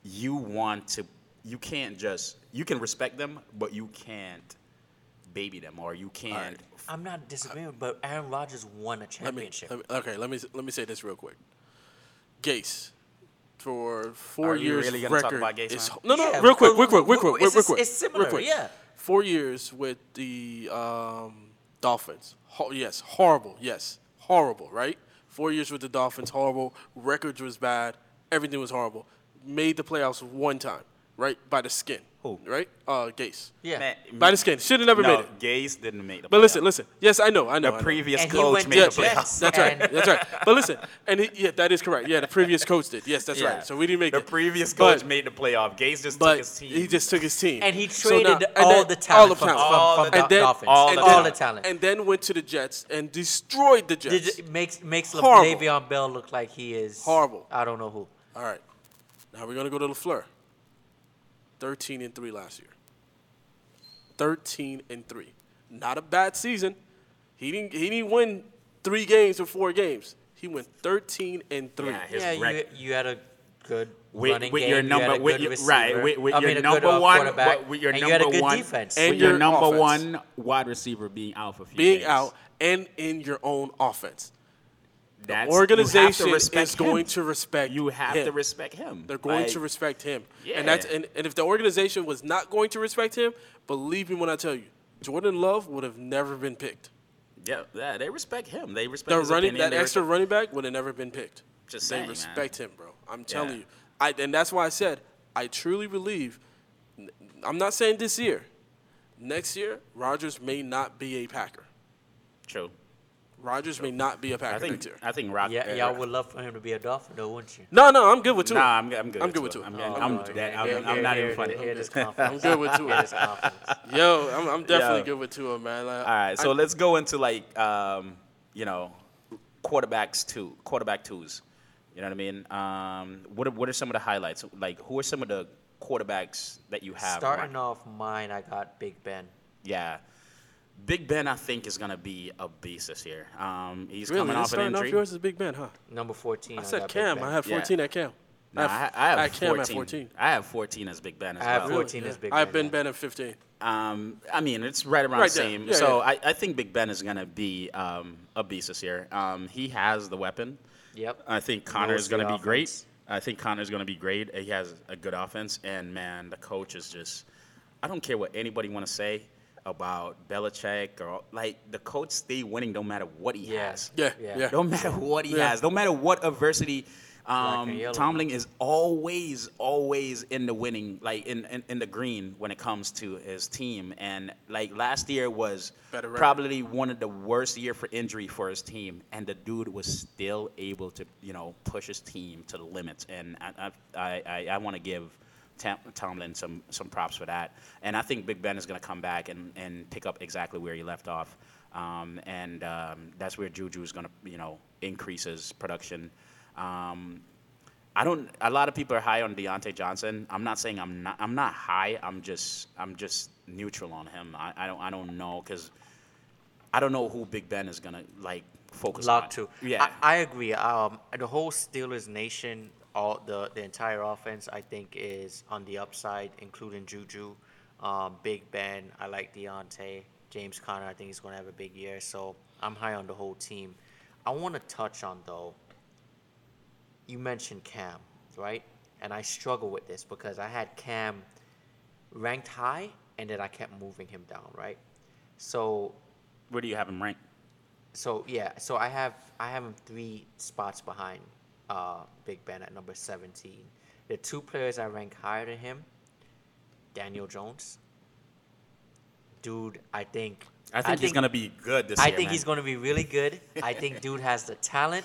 you want to, you can't just, you can respect them, but you can't baby them or you can't. I'm not disagreeing, but Aaron Rodgers won a Let me, championship. let me. Okay. Let me let me say this real quick. Gase. For four Are years, really gonna talk record about is no, no, Yeah, real quick, real quick, real quick, real quick, quick, it's similar, real quick. yeah. Four years with the um, Dolphins. Ho- yes, horrible. Yes, horrible. Right. Four years with the Dolphins, horrible. Records was bad. Everything was horrible. Made the playoffs one time. Right by the skin. Who? Right. Uh, Gase. yeah. Man, By the skin. Should have never no, made it. Gase didn't make the But listen, playoffs. listen. Yes, I know. I know. The I know. previous And he coach went made to the the playoffs. Jets. That's right. And- That's right. But listen, and he, yeah, that is correct. Yeah, the previous *laughs* coach did. Yes, that's Yeah. right. So we didn't make the it. previous But- coach made the playoff. Gase just took but his team. he just took his team. And he So traded now- and all then- the talent all the from, talent. from, All from the the and then, Dolphins. all and the then- all the talent. And then went to the Jets and destroyed the Jets. Did, makes makes Horrible. Le'Veon Bell look like he is Horrible. I don't know who. All right. Now we're gonna go to Lafleur. Thirteen and three last year. Thirteen and three. Not a bad season. He didn't. He didn't win three games or four games. He went thirteen and three. Yeah, his yeah, you, rec- you had a good with, running with game. your you number, had a with good your, receiver. right, with, with I your mean, a number one, with, with your number you had a good one, defense. And with your your number offense. one wide receiver being out for a few Being days. out and in your own offense. That's, Organization have to respect is going to respect. You have him. to respect him. They're going Like, to respect him. And that's Yeah. and, and if the organization was not going to respect him, believe me when I tell you, Jordan Love would have never been picked. Yeah, yeah, they respect him. They respect The running opinion. that They extra respect- running back would have never been picked. Just they saying, man. respect him, bro. I'm telling Yeah. you. I and that's why I said I truly believe. I'm not saying this year. Next year, Rodgers may not be a Packer. True. Rodgers may not be a Packer I think next year. I think Rock. Yeah, uh, y'all would love for him to be a Dolphin, though, wouldn't you? No, no, I'm good with Tua. Nah, I'm, I'm good. I'm good with Tua. two. I'm, Oh, I'm, no, that- Here- I'm, I'm not even funny. Here, this I'm good with Tua. Here, this confidence. Yo, I'm, I'm definitely Yeah. good with Tua, man. Like, All right, so I- let's go into like um, you know quarterbacks two, quarterback twos. You know what I mean? Um, what are, what are some of the highlights? Like, who are some of the quarterbacks that you have? Starting right- off mine, I got Big Ben. Yeah, Big Ben, I think is gonna be a beast this year. Um, he's really, coming off an starting off yours is Big Ben, huh? Number 14. I I said got Cam. Ben. I have Yeah. 14 at Cam. Nah, I, ha- I have at Cam 14. at 14. I have 14 as Big Ben as I have well. Really? 14 is Big Ben. I've Ben, been yeah. Ben at 15. Um, I mean, it's right around Right the same. Yeah, so yeah. I, I think Big Ben is gonna be um, a beast this year. Um, he has the weapon. Yep. I think Conner is going to the be great. I think Conner is going to be great. He has a good offense, and man, the coach is just. I don't care what anybody want to say about Belichick or like the coach stay winning no matter what he Yeah. has. Yeah, Yeah. yeah. No matter what he Yeah. has, no matter what adversity, um. Tomlin is always, always in the winning, like in, in, in the green when it comes to his team. And like last year was Better record. probably one of the worst year for injury for his team, and the dude was still able to, you know, push his team to the limits. And I, I, I, I want to give. Tam- Tomlin some some props for that, and I think Big Ben is going to come back and, and pick up exactly where he left off, um, and um, that's where Juju is going to you know increase his production. Um, I don't. A lot of people are high on Diontae Johnson. I'm not saying I'm not. I'm not high. I'm just. I'm just neutral on him. I, I don't. I don't know because I don't know who Big Ben is gonna like focus on. Lock to. Yeah. I, I agree. Um, the whole Steelers nation, all the the entire offense, I think is on the upside, including Juju, um, Big Ben. I like Diontae, James Conner. I think he's going to have a big year. So I'm high on the whole team. I want to touch on though. You mentioned Cam, right? And I struggle with this because I had Cam ranked high, and then I kept moving him down, right? So Where do you have him ranked? so yeah, so I have I have him three spots behind uh, Big Ben at number seventeen. The two players I rank higher than him, Daniel Jones. Dude, I think I think he's gonna be good this I year. I think man. he's going to be really good. I think *laughs* dude has the talent.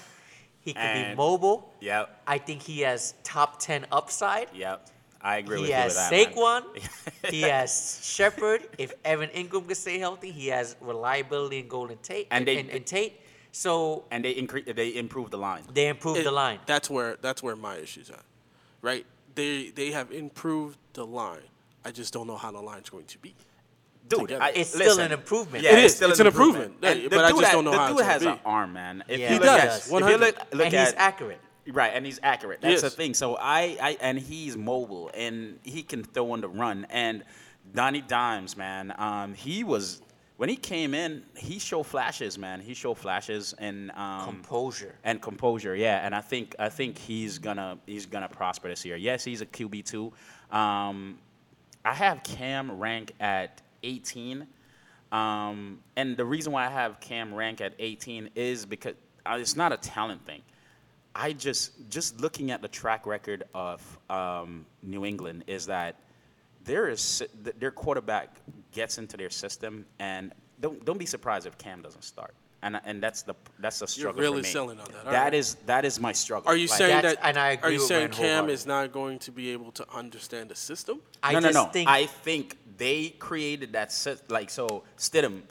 He can be mobile. Yep. I think he has top ten upside. Yep. I agree He with you with that. man. Saquon. he *laughs* has Shepard. If Evan Engram can stay healthy, he has reliability in Golden Tate And they- and, and Tate. So and they increase. They improve the line. they improved It- the line. That's where that's where my issues at, right? They they have improved the line. I just don't know how the line's going to be. Dude, together. I, It's still an improvement. Yeah, It is. still It's an improvement. Yeah, And the but I dude just ha- don't know the how dude it's gonna has be. an arm, man. If Yeah, you he look does, At, if you 100. look, look and at he's accurate. Right, and he's accurate. That's the thing. So I, I, and he's mobile, and he can throw on the run. And Donnie Dimes, man, um, he was when he came in, he showed flashes, man. He showed flashes and um, Composure. and composure. Yeah, and I think I think he's gonna he's gonna prosper this year. Yes, he's a QB two. Um, I have Cam rank at 18. Um, and the reason why I have Cam rank at 18 is because uh, it's not a talent thing. I just just looking at the track record of um, New England is that there is their quarterback gets into their system, and don't don't be surprised if Cam doesn't start. And and that's the that's the You're struggle really for me. selling on that. All That right. is that is my struggle. Are you Like, saying that? and I are you with saying Cam is not going to be able to understand the system? I no, no, just no. think I think they created that set, like so. Stidham,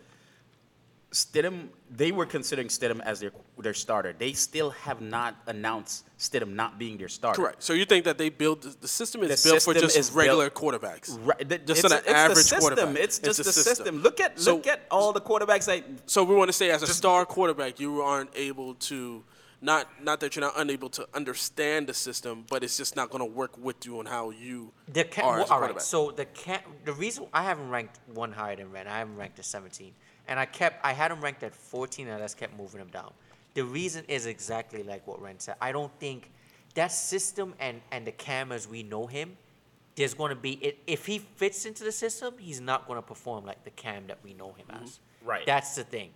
Stidham, they were considering Stidham as their their starter. They still have not announced Stidham not being their starter. Correct. So you think that they build the system is The built for just regular built- quarterbacks, Right. the- Just it's an a- it's average the system. quarterback. It's just a the system. system. Look at So- look at all the quarterbacks. Like So we want to say, as a star quarterback, you aren't able to, not not that you're not unable to understand the system, but it's just not going to work with you on how you The ca- are well, a all right. So the ca- the reason I haven't ranked one higher than Ren, I haven't ranked at 17, and I kept I had him ranked at 14, and I just kept moving him down. The reason is exactly like what Ren said. I don't think that system and and the Cam as we know him, there's going to be it, if he fits into the system, he's not going to perform like the Cam that we know him mm-hmm. as. Right. That's the thing.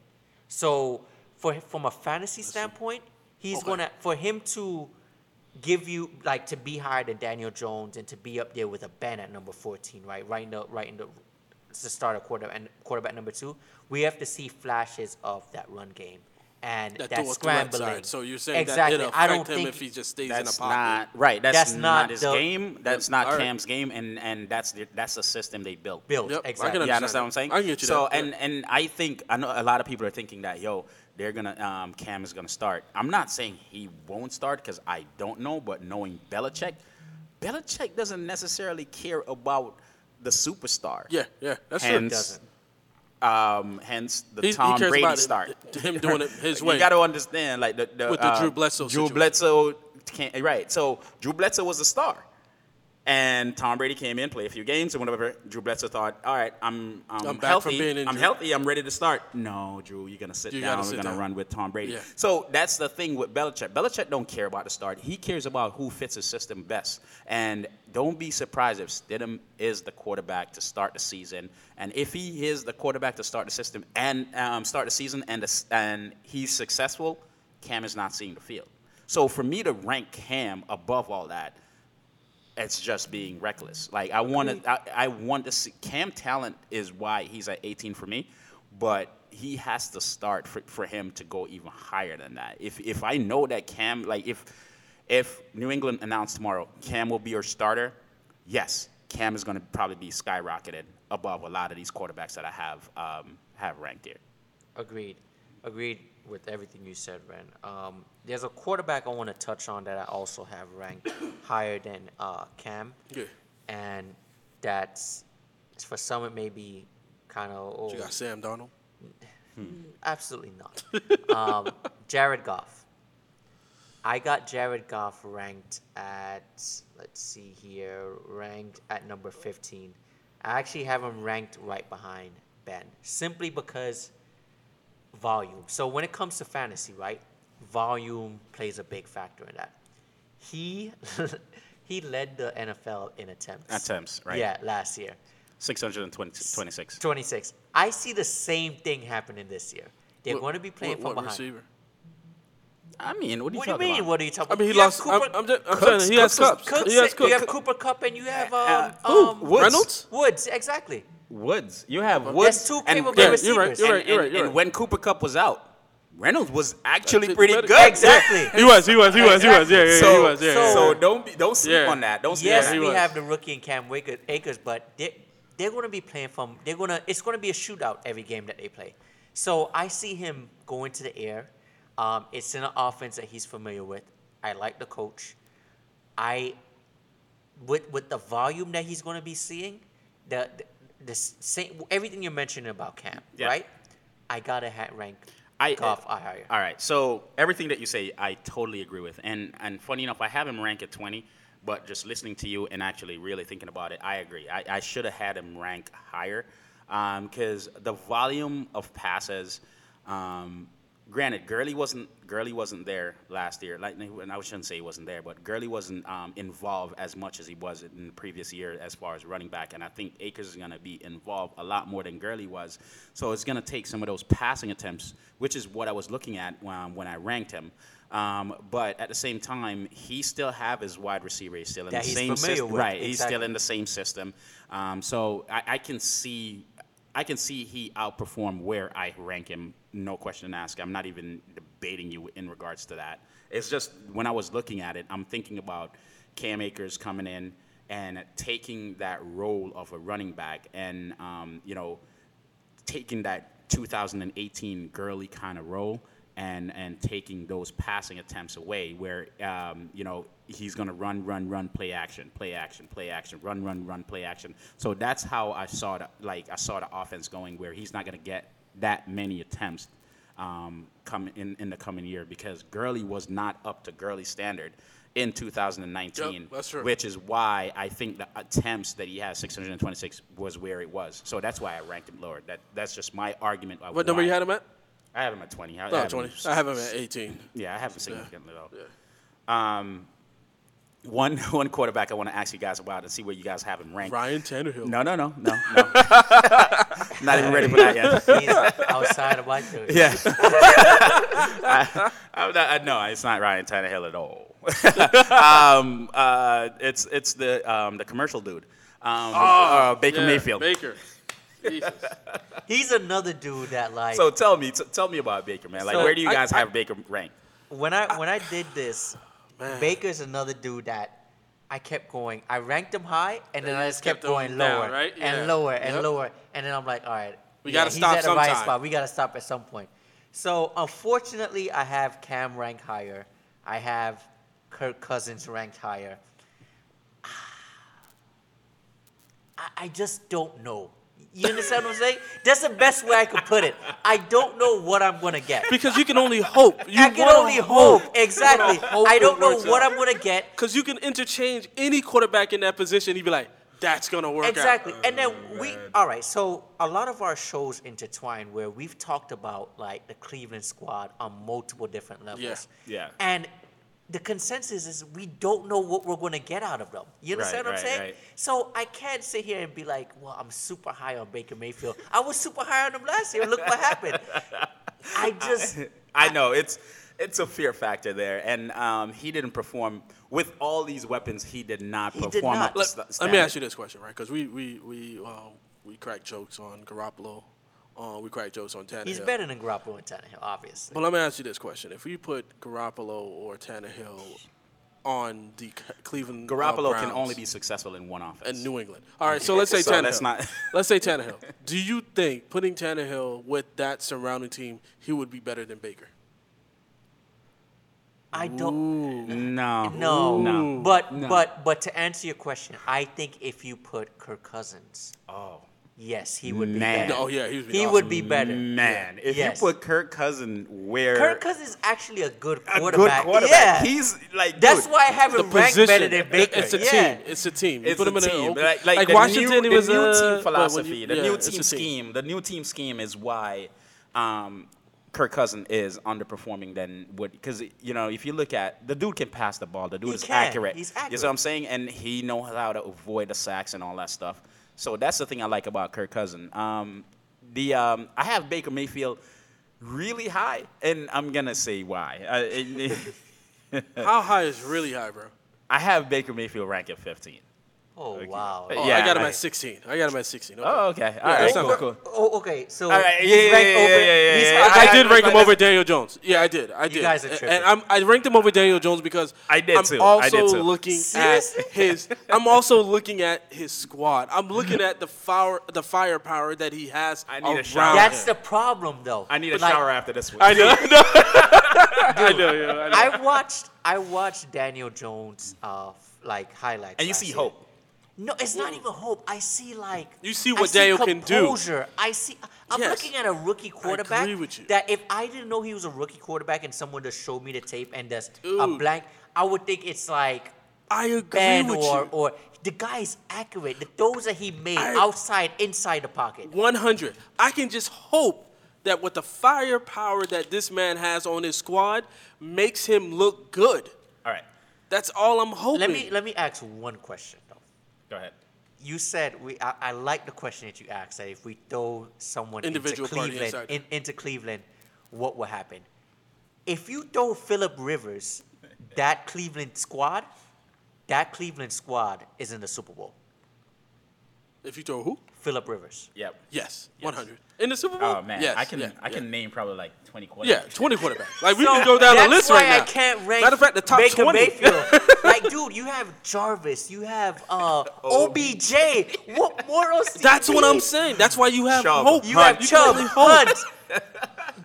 So for from a fantasy standpoint, he's Okay. gonna for him to give you like to be higher than Daniel Jones and to be up there with a Ben at number 14, right? Right in the right in the to start a quarter and quarterback number two, we have to see flashes of that run game and That that, scrambling. So you're saying exactly. that it'll I don't him think if he just stays That's in the pocket. not right. That's, That's not, not his the- game. That's not All right. Cam's game, and and that's the, that's the system they built. built Yep, exactly. understand Yeah, understand what I'm saying? I get you so that, and and I think I know a lot of people are thinking that yo, they're gonna um, Cam is gonna start. I'm not saying he won't start because I don't know, but knowing Belichick, Belichick doesn't necessarily care about the superstar. Yeah, yeah, that's true. Hence, Doesn't. um, hence the He- he Tom cares Brady about it- start. *laughs* him doing it his way. you got to understand, like the, the With the uh, Drew Bledsoe Drew situation. Bledsoe can't right. So Drew Bledsoe was a star, and Tom Brady came in, played a few games, and whatever. Drew Bledsoe thought, all right, I'm I'm, I'm back healthy. from being I'm healthy. I'm ready to start. No, Drew, you're gonna sit You down. gotta We're gonna down. run with Tom Brady. Yeah. So that's the thing with Belichick. Belichick don't care about the start. He cares about who fits his system best. And don't be surprised if Stidham is the quarterback to start the season. And if he is the quarterback to start the system and um, start the season and the, and he's successful, Cam is not seeing the field. So for me to rank Cam above all that, it's just being reckless. Like I want to, I, I want to see Cam talent is why he's at 18 for me, but he has to start for, for him to go even higher than that. If if I know that Cam, like if if New England announced tomorrow Cam will be your starter, yes, Cam is going to probably be skyrocketed above a lot of these quarterbacks that I have um, have ranked here. Agreed. Agreed with everything you said, Ren. Um, there's a quarterback I want to touch on that I also have ranked *coughs* higher than uh, Cam, Yeah. and that's for some it may be kind of oh, You got Sam Darnold. absolutely not. *laughs* um, Jared Goff. I got Jared Goff ranked at let's see here, ranked at number 15. I actually have him ranked right behind Ben, simply because volume. So when it comes to fantasy, right, volume plays a big factor in that. He *laughs* he led the NFL in attempts. Attempts, right. Yeah, last year. 626. 26. I see the same thing happening this year. They're What- going to be playing what, from what behind. receiver? I mean, what do you What do you mean? about? What are you talking about? I mean, he You have lost. I'm, Cooper- I'm just. I'm Cooks- saying he has Cooks was- cups. Cooks, he has you have Cooks. Cooper Kupp and you have um, Uh, Who? um, Woods. Reynolds? Woods, exactly. Woods. You have Woods. two and- capable Yeah, receivers. you're right. You're right. and, You're and- right. You're and when Cooper Kupp was out, Reynolds was actually pretty good. Exactly. *laughs* He was. He was. He was. He was. Yeah, yeah, yeah. So, he was. Yeah, so- yeah, so don't be, don't sleep Yeah. on that. Don't sleep Yes, on he that. we have the rookie and Cam Wake- Akers, but they they're going to be playing from. They're going to. It's going to be a shootout every game that they play. So I see him going to the air. Um, it's in an offense that he's familiar with. I like the coach. I with with the volume that he's going to be seeing, the the, the same everything you're mentioning about Cam, Yeah. right? I gotta ha- rank I- Goff higher. All right. So everything that you say, I totally agree with. And and funny enough, I have him ranked at 20, but just listening to you and actually really thinking about it, I agree. I, I should have had him rank higher because the volume of passes. Um, granted, Gurley wasn't Gurley wasn't there last year. Like, and I shouldn't say he wasn't there, but Gurley wasn't um, involved as much as he was in the previous year as far as running back. And I think Akers is going to be involved a lot more than Gurley was. So it's going to take some of those passing attempts, which is what I was looking at um, when I ranked him. Um, but at the same time, he still have his wide receiver. He's still in That the same system, with, right? He's still in the same system. Um, so I, I can see I can see he outperformed where I rank him, no question asked. I'm not even debating you in regards to that. It's just when I was looking at it, I'm thinking about Cam Akers coming in and taking that role of a running back and, um, you know, taking that 2018 Gurley kind of role and and taking those passing attempts away where um, you know he's going to run run run play action play action play action run run run play action so that's how I saw the like I saw the offense going where he's not going to get that many attempts um, come in in the coming year because Gurley was not up to Gurley standard in 2019 Yep, which is why I think the attempts that he has 626 was where it was. So that's why I ranked him lower. That that's just my argument. What number you had him at? I have him at 20. I, I No, have him- 20. I have him at 18. yeah, I have him significantly low. Yeah. Um, one *laughs* one quarterback I want to ask you guys about and see where you guys have him ranked. Ryan Tannehill. No, no, no, no, no. *laughs* Not even ready for that yet. *laughs* He's outside of my theory. Yeah. I, I'm not, I, no, it's not Ryan Tannehill at all. um, uh, it's it's the um, the commercial dude, um, uh, Baker Yeah, Mayfield. Baker. Jesus. He's another dude that like So tell me, t- tell me about Baker, man. Like, So, where do you I- guys I- have Baker ranked? when I when I did this, Man. Baker's another dude that I kept going. I ranked him high, and then And I just kept kept going him down, lower right? and Yeah. lower and Yep. lower, and then I'm like, all right, We yeah, gotta he's stop at the right spot. We gotta stop at some point. So unfortunately, I have Cam ranked higher. I have Kirk Cousins ranked higher. *sighs* I, I just don't know. You understand what I'm saying? That's the best way I could put it. I don't know what I'm gonna get. Because you can only hope. You I can only hope. Exactly. hope I don't know what out. I'm gonna get. Because you can interchange any quarterback in that position. You'd be like, that's gonna work Exactly. out. And then we all right, so a lot of our shows intertwine where we've talked about like the Cleveland squad on multiple different levels. Yeah. And the consensus is we don't know what we're going to get out of them. You understand Right, what I'm right, saying? right. So I can't sit here and be like, well, I'm super high on Baker Mayfield. I was super high on him last year. Look what happened. *laughs* I just I know it's it's a fear factor there, and um, he didn't perform with all these weapons. He did not He did perform not. up Let, let me ask you this question, right? Because we we we um, we crack jokes on Garoppolo. Uh, we crack jokes on Tannehill. he's better than Garoppolo and Tannehill, obviously. But let me ask you this question: If we put Garoppolo or Tannehill on the C- Cleveland uh, Garoppolo can only be successful in one offense. and New England. All right, *laughs* so let's say So Tannehill. let's not- *laughs* let's say *laughs* Tannehill. Do you think putting Tannehill with that surrounding team, he would be better than Baker? I don't no, No, no. But No. but but to answer your question, I think if you put Kirk Cousins, Oh yes, he would be Man. better. Oh yeah, he was. he would be better. man, if Yes. you put Kirk Cousin where Kirk Cousins is actually a good a quarterback. good quarterback, Yeah. he's like That's dude, why I have the him ranked position. better than Baker. It's a yeah. team. It's a team. You It's put a him in a team. open- like, like, the Washington, new, he was the new uh, team philosophy, you- the yeah, new it's a team scheme, the new team scheme is why um, Kirk Cousin is underperforming than what because you know if you look at the dude can pass the ball, the dude He is can. accurate. He's You know accurate. what I'm saying? And he knows how to avoid the sacks and all that stuff. So that's the thing I like about Kirk Cousin. Um, the um, I have Baker Mayfield really high, and I'm gonna say why. It- *laughs* How high is really high, bro? I have Baker Mayfield ranked at 15. Oh wow. Uh, Oh, Yeah, I got him I- at 16. I got him at 16. Okay. Oh, okay. All Yeah, right, that's cool. Oh, okay. So All right, he's yeah, yeah, ranked yeah, over. yeah, yeah, yeah, ranked- I, I- did rank him over Daniel Jones. Yeah, I did. I did. You guys are tripping. And I'm, I ranked him over Daniel Jones because I did I'm too. also I did too. looking Seriously? at his. I'm also looking at his squad. I'm looking at the fire, the firepower that he has I need a shower. That's him. the problem, though. I need a Like, shower after this one. I know. *laughs* I know. I know. Yeah, I know. I watched. I watched Daniel Jones, uh, like highlights. and you last see year. hope. No, it's not even hope. I see like You see I what Daniel can do. composure. I see. I'm Yes. looking at a rookie quarterback. agree with you. That if I didn't know he was a rookie quarterback and someone just showed me the tape and there's a Dude. blank, I would think it's like I agree Ben with or you. or the guy is accurate. The throws that he made I- outside, inside the pocket. 100. I can just hope that with the firepower that this man has on his squad makes him look good. All right, That's all I'm hoping. Let me let me ask one question though. Go ahead. you said we. I, I like the question that you asked. That if we throw someone Individual into Cleveland, in, into Cleveland, what will happen? If you throw Philip Rivers, that Cleveland squad, that Cleveland squad is in the Super Bowl. If you throw who? Philip Rivers. Yep. Yes, 100. In the Super Bowl? Oh man, yes, I can yeah, I can yeah. name probably like 20 quarterbacks. Yeah, 20 quarterbacks. *laughs* Like, we So can go down the that's list why right now. I can't rank Matter of fact, the top Baker 20. Mayfield. *laughs* like, dude, you have Jarvis, you have uh, OBJ. What more else? do you That's what I'm need? saying. That's why you have Chubb, hope. You have you Chubb, can only hope. Hunt. *laughs*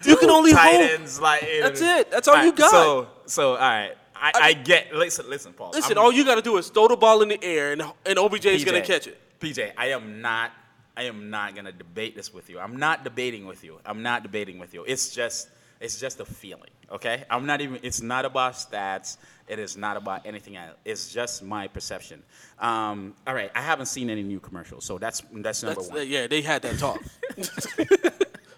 You can only Tight hope. ends, like That's it. That's all you got. So so all right, I, I, get. Listen, listen, Paul. Listen, I'm- all you got to do is throw the ball in the air, and, and OBJ is going to PJ, catch it. PJ, I am not. I am not gonna debate this with you. I'm not debating with you. I'm not debating with you. It's just. It's just a feeling. Okay. I'm not even. It's not about stats. It is not about anything else. It's just my perception. Um, all right. I haven't seen any new commercials, so that's that's number That's, one. yeah, they had that talk. *laughs*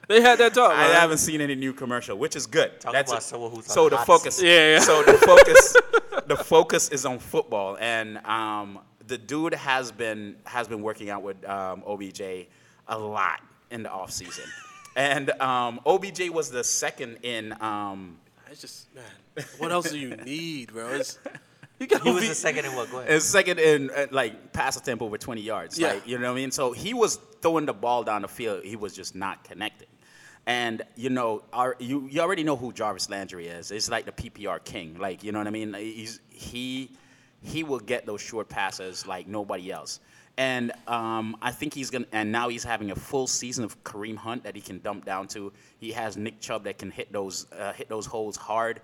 they had that talk. I man. haven't seen any new commercial, which is good. Talk That's about it. someone who's so the hot focus. Yeah, yeah. So the focus, the focus is on football, and um, the dude has been has been working out with um, OBJ a lot in the offseason. *laughs* and um, OBJ was the second in. Um, It's just man. What else do you need, bro? It's, *laughs* *laughs* you got He was the second in what? Go ahead. is second in uh, like pass attempt over 20 yards. Yeah. Like, you know what I mean? So he was throwing the ball down the field. He was just not connecting. And you know, our, you you already know who Jarvis Landry is. It's like the PPR king. Like you know what I mean? He's he he will get those short passes like nobody else. And um, I think he's gonna. And now he's having a full season of Kareem Hunt that he can dump down to. He has Nick Chubb that can hit those uh, hit those holes hard.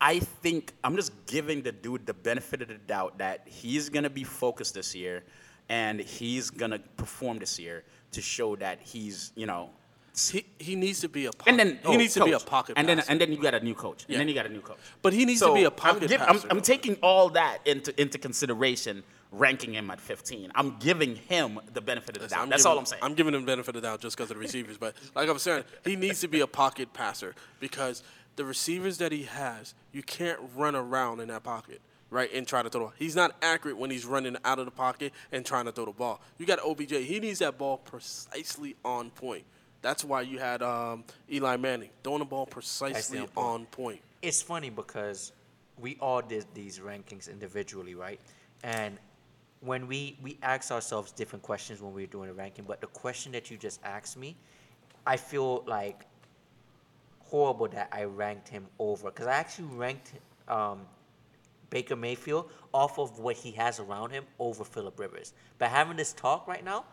I think I'm just giving the dude the benefit of the doubt that he's gonna be focused this year, and he's gonna perform this year to show that he's, you know. He, he needs to be a pocket, And then he oh, needs to be a coach. pocket and then and then you got a new coach, Yeah. and then you got a new coach. But he needs to be a I'm, pocket I'm, passer, I'm though. taking all that into into consideration, ranking him at 15. I'm giving him the benefit of the doubt. That's giving, all I'm saying. I'm giving him benefit of the doubt just because of the receivers. But like I was saying, he needs to be a pocket passer because the receivers that he has, you can't run around in that pocket, right, and try to throw the ball. He's not accurate when he's running out of the pocket and trying to throw the ball. You got OBJ. He needs that ball precisely on point. That's why you had um, Eli Manning throwing the ball precisely on point. on point. it's funny because we all did these rankings individually, right? And when we we ask ourselves different questions when we we're doing a ranking, but the question that you just asked me, I feel like horrible that I ranked him over because I actually ranked um, Baker Mayfield off of what he has around him over Philip Rivers. But having this talk right now,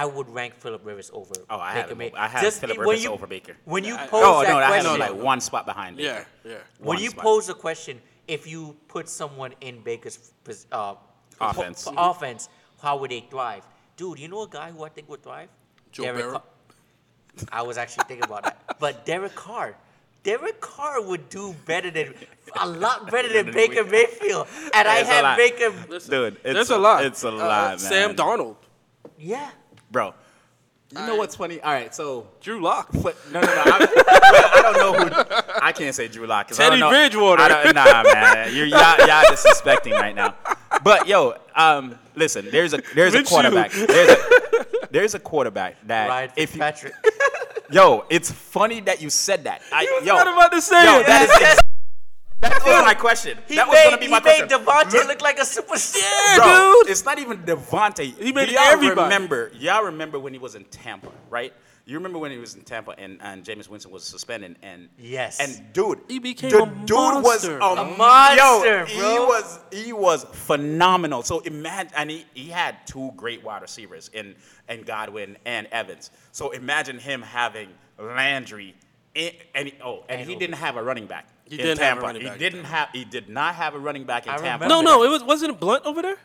I would rank Philip Rivers over. Oh, I Baker have him May- I have Just Phillip when Rivers you- over Baker. When you I- pose oh that no, I had question, him like one spot behind. Baker. Yeah, yeah. when One you spot. pose the question, if you put someone in Baker's pos- uh, po- Offense. po- offense, how would they thrive? Dude, you know a guy who I think would thrive? Joe Derek Burrow? Carr. I was actually thinking about that, *laughs* but Derek Carr. Derek Carr would do better than a *laughs* lot better than Baker Mayfield, and I There's had. Baker. Listen, Dude, it's there's a- a lot. it's a Uh, lot, Sam man. Darnold, Yeah, bro. You know what's funny? All right, so Drew Lock. But no, no, no. I, *laughs* I don't know who. I can't say Drew Lock. 'cause I Teddy don't know, Bridgewater. I don't, nah, man. You're y'all, y'all disrespecting right now. But yo, um, listen. There's a there's a Minshew. quarterback. There's a there's a quarterback that Ryan if you, Fitzpatrick. *laughs* yo, it's funny that you said that. I, yo, not about to say yo, it. that is *laughs* ex- that was my question. He that was made, gonna be he made question. DeVante look like a superstar. Yeah, Bro, dude. it's not even DeVante. He made y'all everybody. remember? Y'all remember when he was in Tampa, right? You remember when he was in Tampa and, and Jameis Winston was suspended and Yes. and dude, He became the a dude was monster. a, A monster, yo, He was he was phenomenal. So imagine, and he, he had two great wide receivers in in Godwin and Evans. So imagine him having Landry. In, and he, oh, and, And he who? didn't have a running back. He in didn't have a running back in He didn't have. He did not have a running back in I Tampa. No, no, it was wasn't it Blunt over there.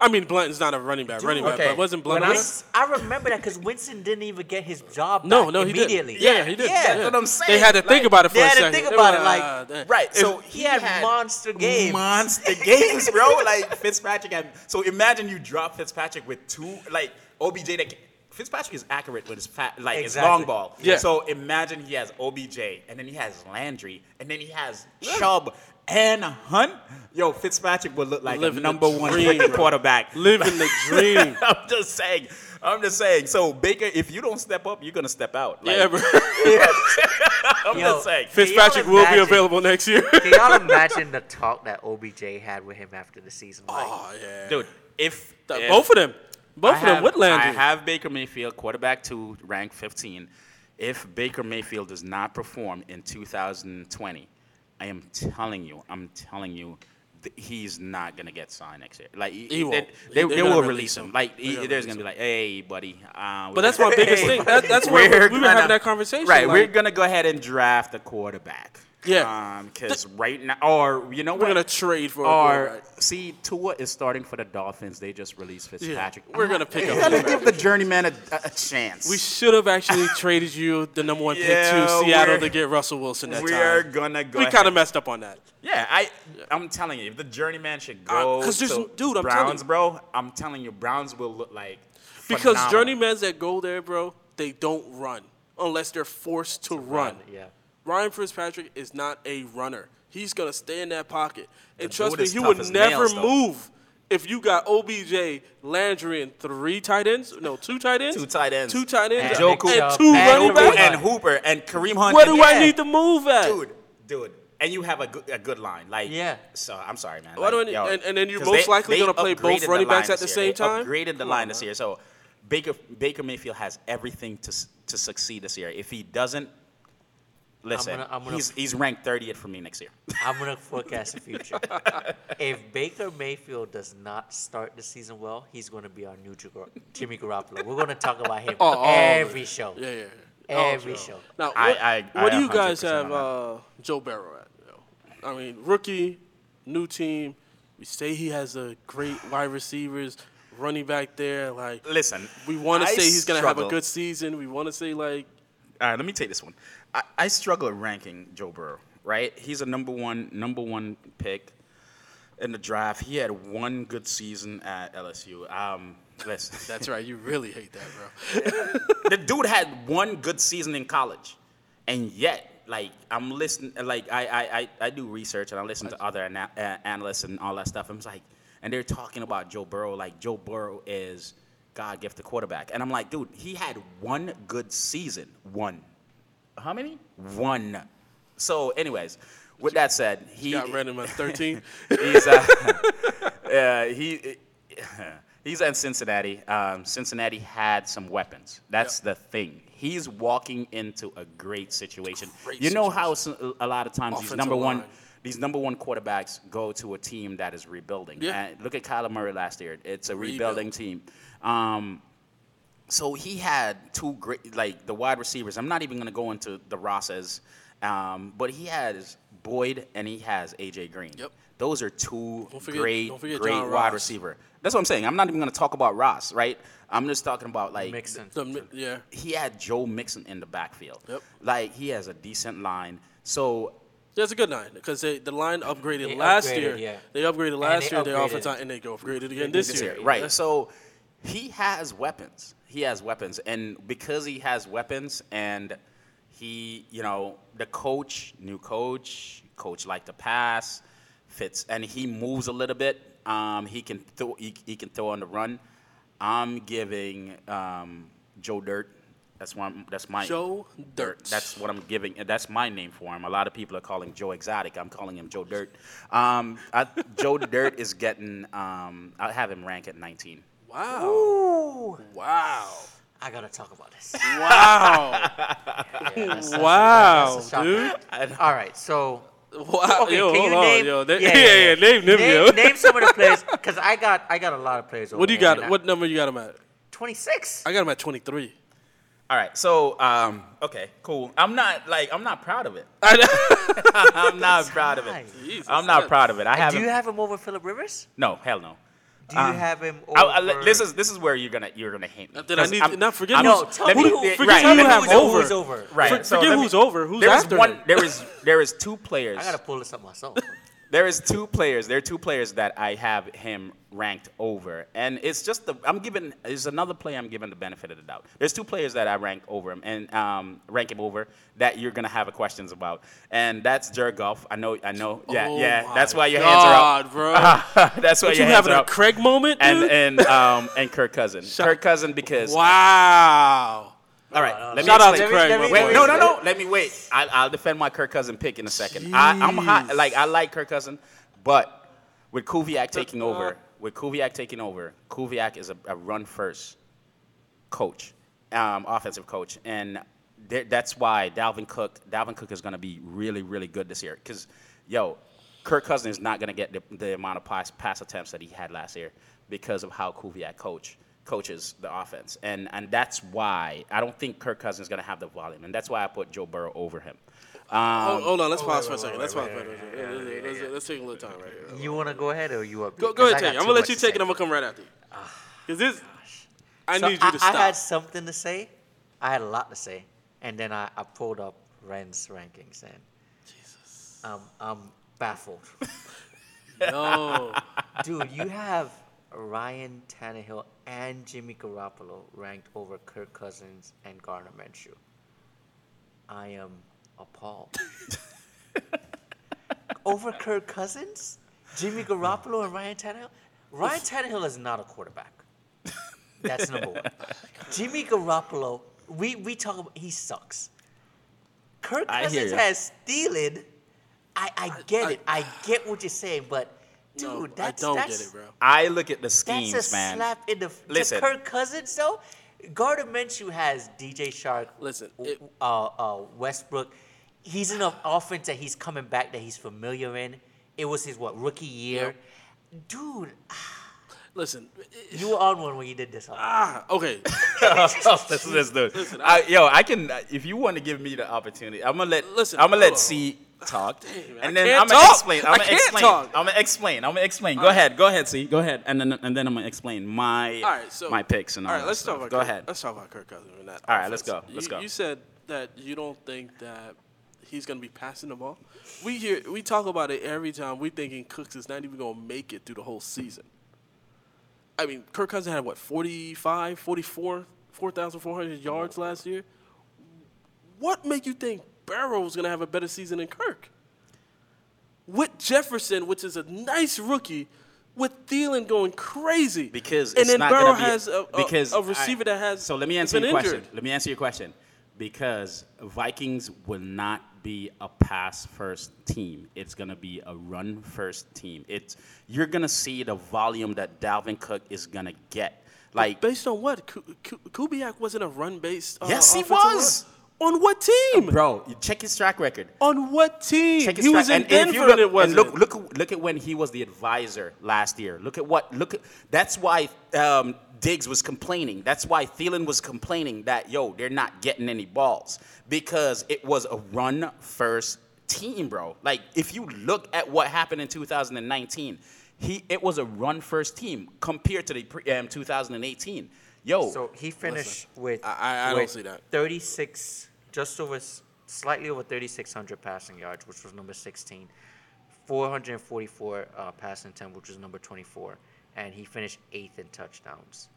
I mean, Blunt is not a running back, running back, okay. but wasn't Blunt When I, there? s- I remember that because Winston didn't even get his job No, back no, he did. immediately. Yeah, he did. Yeah, That's what I'm saying. They had to think about it for a second. they had to think about it, like- "Ah, damn." Right. So he had monster games. Monster *laughs* games, bro. Like Fitzpatrick had. So imagine you drop Fitzpatrick with two, like OBJ. That can- Fitzpatrick is accurate with his fat, like his long ball. Yeah. So imagine he has OBJ, and then he has Landry, and then he has Chubb and Hunt. Yo, Fitzpatrick would look like Living a the number one dream, quarterback. Living the *laughs* dream. I'm just saying. I'm just saying. So Baker, if you don't step up, you're gonna step out. Like, *laughs* yeah, bro. *laughs* I'm Yo, just saying. Fitzpatrick will be available next year. Can y'all imagine the talk that OBJ had with him after the season? Like, oh yeah, Dude, if, Th- if both of them, both I of them have- with Landry. I have Baker Mayfield, quarterback two, rank 15. If Baker Mayfield does not perform in 2020, I am telling you, I'm telling you, th- he's not gonna get signed next year. Like he, He won't. they, They- they, they're they gonna will release him. him. Like he, gonna there's gonna be like, hey, buddy. Uh, but that's my biggest thing. That, that's *laughs* what We're we've been having that conversation. Right, we're gonna go ahead and draft a quarterback. Yeah. because right now, or you know we're what? gonna trade for Or quarterback. see, Tua is starting for the Dolphins. They just released Yeah, Fitzpatrick. we're gonna pick up. *laughs* gotta give the journeyman a, a, chance. We should have actually *laughs* traded you the number one pick Yeah, to Seattle to get Russell Wilson that we time. are gonna go. we kind of messed up on that. Yeah, I. I'm telling you, if the journeyman should Uh, go 'cause there's- dude, I'm telling Browns, you. bro. I'm telling you, Browns will look like Because phenomenal. journeymans that go there, bro, they don't run unless they're forced to run. yeah. Ryan Fitzpatrick is not a runner. He's gonna stay in that pocket, and The trust me, he would never nails, move if you got OBJ, Landry, and three tight ends. No, two tight ends. Two tight ends. Two tight ends. And and, Nick Chubb two and running Hooper. backs. and Hooper and Kareem Hunt. Where and- do I yeah. need to move at? dude, dude, and you have a good, a good line, like Yeah. So I'm sorry, man. Why do I like, need- and- and then you're 'cause most they- likely they gonna play both running backs at the this same year. time? Upgraded the Come line on, this year, so Baker Baker Mayfield has everything to to succeed this year. If he doesn't, listen, gonna- I'm gonna- he's he's ranked 30th for me next year. *laughs* I'm gonna forecast the future. if Baker Mayfield does not start the season well, he's gonna be our new Jigor- Jimmy Garoppolo. We're gonna talk about him Oh, oh, every show. Yeah, yeah. yeah. Every Oh, show. Now, what, I- I- I do you guys have uh, Joe Burrow at? you know? I mean, rookie, new team. We say he has a great wide receivers, running back there. Like, Listen, we want to say he's gonna have a good season. We want to say like, All right, let me take this one. I, I struggle with ranking Joe Burrow. Right, he's a number one number one pick in the draft. He had one good season at LSU. Um, listen, *laughs* that's right. You really hate that, bro. *laughs* the dude had one good season in college, and yet, like, I'm listening, like, I, I, I, I do research and I listen to other ana- uh, analysts and all that stuff. I'm just like, and they're talking about Joe Burrow, like Joe Burrow is God gifted quarterback, and I'm like, dude, he had one good season, one. How many? One. So, anyways, with that said, he Got random at 13. *laughs* he's uh, *laughs* uh, he *laughs* he's in Cincinnati. Um, Cincinnati had some weapons. That's the thing. He's walking into a great situation. Great you know how a lot of times these Offensive number one these number one quarterbacks go to a team that is rebuilding. Yeah. And look at Kyler Murray last year. It's a Rebuild. rebuilding team. Um, so he had two great, like the wide receivers. I'm not even going to go into the Rosses, um, but he has Boyd and he has AJ Green. Yep. Those are 2 forget- great, great John wide Ross. receiver. That's what I'm saying. I'm not even going to talk about Ross, right? I'm just talking about like Mixon. The mi- yeah. he had Joe Mixon in the backfield. Yep. Like he has a decent line. So That's a good line because the line upgraded They last upgraded, year. yeah. They upgraded last they year. Their upgraded. offense line, and they go upgraded again this, this year. year, right? Yeah. So he has weapons. He has weapons, and because he has weapons, and he, you know, the coach, new coach, coach like to pass, fits, and he moves a little bit. Um, he can throw. He, he can throw on the run. I'm giving um, Joe Dirt. That's one. That's my Joe Dirt. That's what I'm giving. That's my name for him. A lot of people are calling Joe Exotic. I'm calling him Joe Dirt. Um, I, Joe Dirt is getting. Um, I have him rank at 19. Wow. Ooh, Wow. I gotta talk about this. *laughs* Wow. *laughs* Yeah, that's- that's wow, that's dude. All right, so Wow. okay, yo, can hold you on, name? yo. They- *laughs* yeah, yeah, Name them, name, yo. name some of the players, because I got I got a lot of players. what do you got? What number you got him at? Twenty six. I got him at 23. All right. So, um, okay, cool. I'm not like I'm not proud of it. I know. I'm not proud of it. Jesus, I'm not proud of it. I have Do you him. have him over Philip Rivers? No, hell no. Do you Um, have him over? I, I, this is this is where you're gonna you're gonna hate me. Then I 'Cause need I'm- not forget I'm- no. who's- Tell let me me- who. forget right, who you have who's, over. Who's over? Right. For- so forget let me- who's over. Who's There is after one. There is there is two players. *laughs* I gotta pull this up myself. There is two players. There are two players that I have him ranked over, and it's just the I'm giving. Is another player I'm giving the benefit of the doubt. There's two players that I rank over him and um, rank him over that you're gonna have questions about, and that's Jared Goff. I know. I know. Yeah, Oh yeah. That's why your God, hands are up. Bro. *laughs* that's why What, your you hands having are a up. Craig moment, and dude? and um and Kirk Cousin. Shout- Kirk Cousin because wow. all right. no, let no. me Shout out to Craig, me- Wait, no, no, no. Let me wait. I, I'll defend my Kirk Cousin pick in a second. I, I'm hot. Like I like Kirk Cousin, but with Kubiak taking over, with Kubiak taking over, Kubiak is a, a run first coach, um, offensive coach, and th- that's why Dalvin Cook, Dalvin Cook is going to be really, really good this year. Because, yo, Kirk Cousins is not going to get the, the amount of pass, pass attempts that he had last year because of how Kubiak coach coaches the offense, and and that's why I don't think Kirk Cousins is going to have the volume, and that's why I put Joe Burrow over him. Um, hold, hold on, let's pause for a second. Let's pause for a second. Let's, let's take a little time right here. You want to go ahead or you up? Go, go ahead, take it. I'm gonna let you take it. I'm gonna come right after you. Cause this, I So need you to I, stop. I had something to say. I had a lot to say, and then I, I pulled up Ren's rankings, and Jesus, um, I'm baffled. *laughs* no, Dude, you have Ryan Tannehill and Jimmy Garoppolo ranked over Kirk Cousins and Gardner Minshew. I am appalled. *laughs* Over Kirk Cousins, Jimmy Garoppolo, and Ryan Tannehill. Ryan Tannehill is not a quarterback. That's number one. *laughs* Jimmy Garoppolo, we, we talk about he sucks. Kirk I Cousins has stealing. I, I get I- it. I get what you're saying, but dude, No, that's I don't that's, get it, bro. I look at the schemes, That's a man. slap in the f- Listen. to Kirk Cousins though. Gardner Minshew has DJ Chark. Listen, it- uh, uh, Westbrook. He's in an offense that he's coming back that he's familiar in. It was his what rookie year, dude. Listen, You were on one when you did this. huh? ah, okay. Let's do this, dude. Listen, I, yo, I can. uh, If you want to give me the opportunity, I'm gonna let. Listen, I'm gonna let hold. C *sighs* talk, man, and I then can't I'm gonna talk. explain. I I'm gonna can't explain. talk. I'm gonna explain. I'm gonna explain. Go ahead. Go ahead, C. Go ahead, and then and then I'm gonna explain my All right, so my picks and all all right. let's stuff. talk about Go Kirk, ahead. Let's talk about Kirk Cousins. And that All right, let's go, let's you, go. You said that you don't think that he's gonna be passing the ball. We hear we talk about it every time. We thinking Cooks is not even gonna make it through the whole season. I mean, Kirk Cousins had what 45, 44, 4,400 yards last year. What make you think Burrow's gonna have a better season than Kirk? With Jefferson, which is a nice rookie, with Thielen going crazy. Because and it's then not Burrow be, has a, a, a receiver I- that has So let me answer your question. injured. Let me answer your question. Because Vikings will not be a pass first team. It's gonna be a run first team. It's you're gonna see the volume that Dalvin Cook is gonna get. Like Based on what? Ku- Ku- Kubiak wasn't a run based. Uh, Yes, he was. run- On what team? bro, you check his track record. On what team? Check his he was in and if you Denver look, and it wasn't. look, look, look at when he was the advisor last year. Look at what, look at, that's why um, Diggs was complaining. That's why Thielen was complaining that, yo, they're not getting any balls because it was a run first team, bro. Like, if you look at what happened in 2019, he, it was a run first team compared to the pre, um, 2018. Yo, So he finished with I- I- I don't see that. 36, just over, slightly over 3,600 passing yards, which was number 16, 444 uh, passing attempt, which was number 24, and he finished eighth in touchdowns.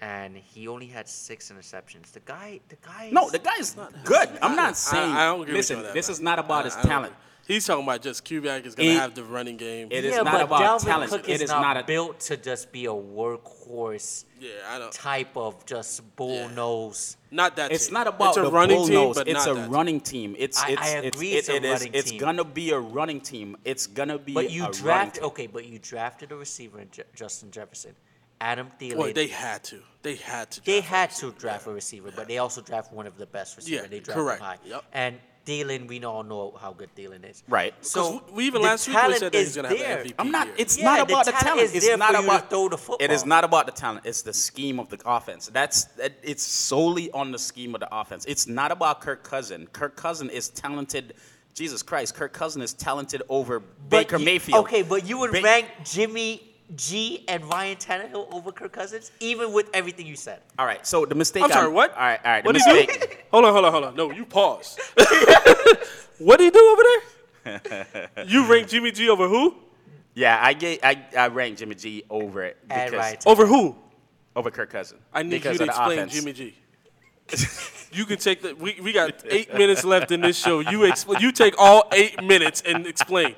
And he only had six interceptions. The guy, the guy. no, the guy is- not good. I'm not saying. I, I don't agree listen, with you on that, this man. is not about I- his I don't talent. Agree. He's talking about just Kubiak is going to have the running game. It is yeah, not about Dalvin talent. Cook It is is not, not a- built to just be a workhorse yeah, I don't. type of just bull Yeah. nose. Not that. It's team. not about it's a the running bull team, nose. but It's not a that running team. It's I- it's I it's agree it- it's a it is- running it's team. gonna be a running team. It's gonna be. But you running draft okay, but you drafted a receiver in Je- Justin Jefferson, Adam Thielen. Well, they had to. They had to. They had to draft a receiver, but they also draft one of the best receivers. Yeah, they drafted correct. high. Yep. And Thielen, we all know how good Thielen is. Right. So we- we even the last week we talent said that he's is gonna have an. MVP. I'm not. It's Yeah, not about the talent talent. It's not for you to about throw the football. It is not about the talent. It's the scheme of the offense. That's that, it's solely on the scheme of the offense. It's not about Kirk Cousin. Kirk Cousin is talented. Jesus Christ, Kirk Cousin is talented over But Baker you- Mayfield. Okay, but you would Ba- rank Jimmy G and Ryan Tannehill over Kirk Cousins, even with everything you said. All right. So the mistake. I'm sorry. I'm- What? All right. All right. What did he do? *laughs* hold on. Hold on. Hold on. No, you pause. *laughs* what did he do over there? *laughs* you rank Jimmy G over who? Yeah, I gave I, I ranked Jimmy G over it And because Ryan Over who? over Kirk Cousin. I need because you to explain offense. Jimmy G. you can take the. We, we got eight minutes left in this show. You expl- You take all eight minutes and explain.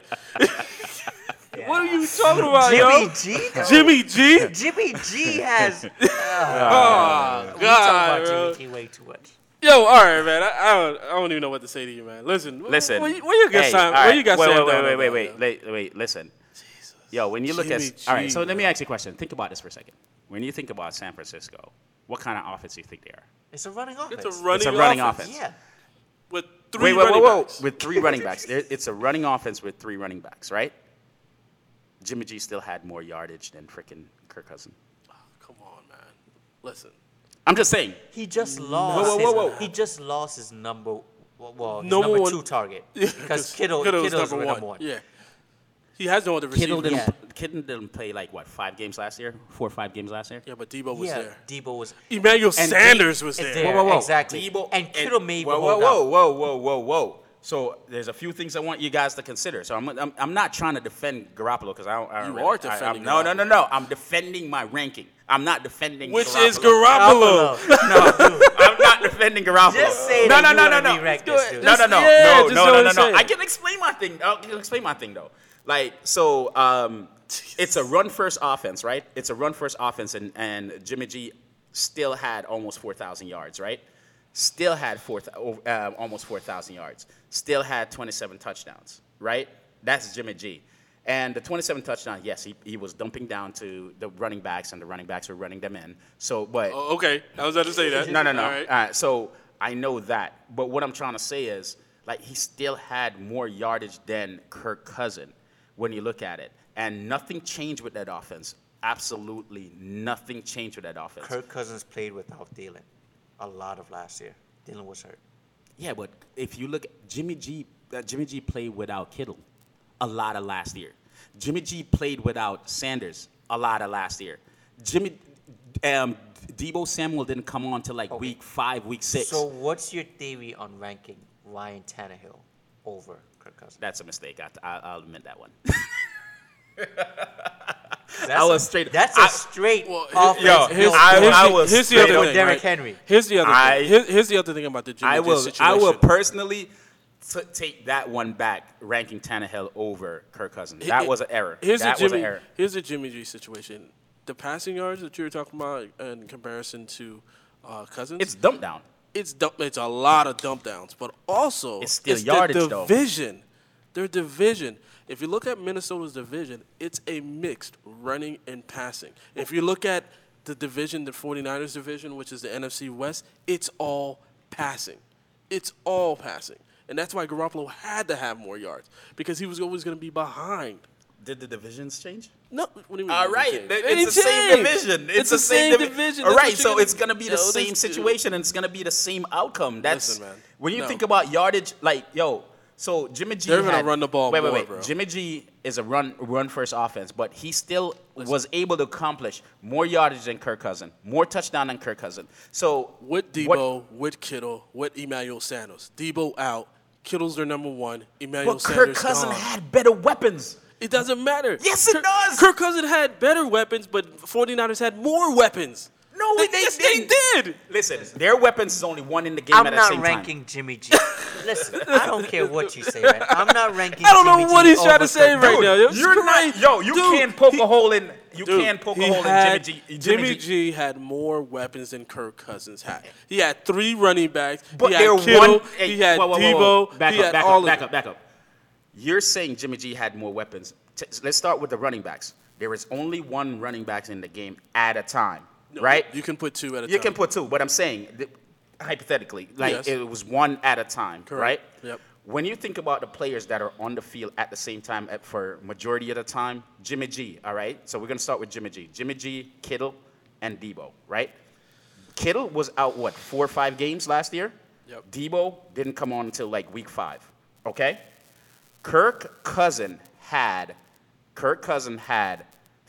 What are you talking about, yo? Jimmy G. though? Jimmy G. Jimmy G has. *laughs* Uh, oh we talk about bro. Jimmy G way too much. Yo, all right, man. I, I don't. I don't even know what to say to you, man. Listen. wh- Listen. Where, you- where you got hey, Sam? all Where right, you got wait, Sam? Wait, wait, down wait, wait, wait, wait, wait. Listen. Yo, when you look Jimmy at all right, G, so let me ask you a question. Think about this for a second. When you think about San Francisco, what kind of offense do you think they are? It's a running offense. It's a running, It's a running offense. offense. Yeah. with three Wait, wait, running whoa, whoa. backs. With three running backs. There, it's a running offense with three running backs, right? Jimmy G still had more yardage than freaking Kirk Cousin. Come on, man. Listen. I'm just saying. He just lost. whoa, whoa, his, whoa. He just lost his number. Well, well his Number number one- two target *laughs* because Kittle, Kittle's Kittle's number, number one. one. Yeah. He has no other receiver. Kittle didn't, Yeah. Kittle didn't play like what five games last year, four or five games last year. Yeah, but Deebo was Yeah, there. Deebo was Emmanuel And Sanders was there. there. Whoa, whoa, whoa. exactly. Deebo- And Kittle may whoa, hold whoa, whoa, whoa, whoa, whoa, whoa. So there's a few things I want you guys to consider. So I'm, I'm, I'm not trying to defend Garoppolo because I don't. I don't You really, are defending I'm, no, no, no, no. I'm defending my ranking. I'm not defending. Which Garoppolo. is Garoppolo. No, I'm not. defending Garoppolo. Just say no, no, no, no, no. this dude. No, no, no, yeah, no, no, no, no, no. I can explain my thing. I can explain my thing though. Like so, um, it's a run first offense, right? It's a run first offense, and and Jimmy G still had almost four thousand yards, right? Still had four, th- oh, uh, almost four thousand yards. Still had twenty seven touchdowns, right? That's Jimmy G. And the 27 touchdowns, yes, he, he was dumping down to the running backs, and the running backs were running them in. So, but Oh, okay, I was about to say that. no, no, no. All right. Uh, so I know that, but what I'm trying to say is, like, he still had more yardage than Kirk Cousin when you look at it, and nothing changed with that offense. Absolutely nothing changed with that offense. Kirk Cousins played without Thielen a lot of last year. Thielen was hurt. Yeah, but if you look, at Jimmy G, uh, Jimmy G played without Kittle a lot of last year. Jimmy G played without Sanders a lot of last year. Jimmy, um, Deebo Samuel didn't come on till like Okay. week five, week six. So what's your theory on ranking Ryan Tannehill over Kirk Cousins? That's a mistake. I, I, I'll admit that one. *laughs* That's was a, straight- That's a I- straight Well, offense. yo, built Here's, I- for- here's I the, was here's the other up thing. Derrick right? Henry. Here's the other I- thing. Here- here's the other thing about the Jimmy I G will. situation. I will personally t- take that one back, ranking Tannehill over Kirk Cousins. That was an error. Here's that the was Jimmy. an error. Here's the Jimmy G situation. The passing yards that you were talking about in comparison to uh, Cousins, It's dumped down. it's dump, it's a lot of dump downs, but also It's still the yardage, though. division. Their division. If you look at Minnesota's division, it's a mixed running and passing. If you look at the division, the 49ers division, which is the NFC West, it's all passing. It's all passing. And that's why Garoppolo had to have more yards because he was always going to be behind. Did the divisions change? No, what do you mean? All right, it right, changed? it's didn't the same change. division. It's, It's the the same divi- division. All That's right, what so you're it's gonna be the Yo, same situation, and it's gonna be the same outcome. That's Listen, man. when you No. think about yardage. Like, yo, so Jimmy G. They're gonna had- run the ball Wait, more, wait, wait. bro. Jimmy G is a run run first offense, but he still was able to accomplish more yardage than Kirk Cousin, more touchdown than Kirk Cousin. So with what- Deebo, with Kittle, with Emmanuel Sanders. Deebo out. Kittle's their number one. Emmanuel but Sanders Kirk Cousin gone. had better weapons. It doesn't matter. Yes, it Kirk, does. Kirk Cousin had better weapons, but 49ers had more weapons. No, they, they yes, didn't. they did. Listen, their weapons is only one in the game I'm at the same time. I'm not ranking Jimmy G. Listen, I *laughs* don't care what you say, right? I'm not ranking. I don't know Jimmy what G he's trying to say Kirk right time. now. It's you're great. not, yo, you Dude, can't poke he- a hole in. You Dude, can't poke a hole had- in Jimmy G. Jimmy G had more weapons than Kirk Cousins had. He had three running backs. But he had Kittle. one. hey, he had whoa, whoa, whoa, Deebo. whoa. Back he up, had back all up, back up, back up. You're saying Jimmy G had more weapons. T- let's start with the running backs. There is only one running back in the game at a time, No, right? You can put two at a You time. You can put two, but I'm saying hypothetically, like Yes. it was one at a time, Correct. right? Yep. When you think about the players that are on the field at the same time at, for majority of the time, Jimmy G, all right? So we're gonna start with Jimmy G. Jimmy G, Kittle, and Deebo, right? Kittle was out what four or five games last year. Yep. Deebo didn't come on until like week five. Okay. Kirk Cousin had, Kirk Cousin had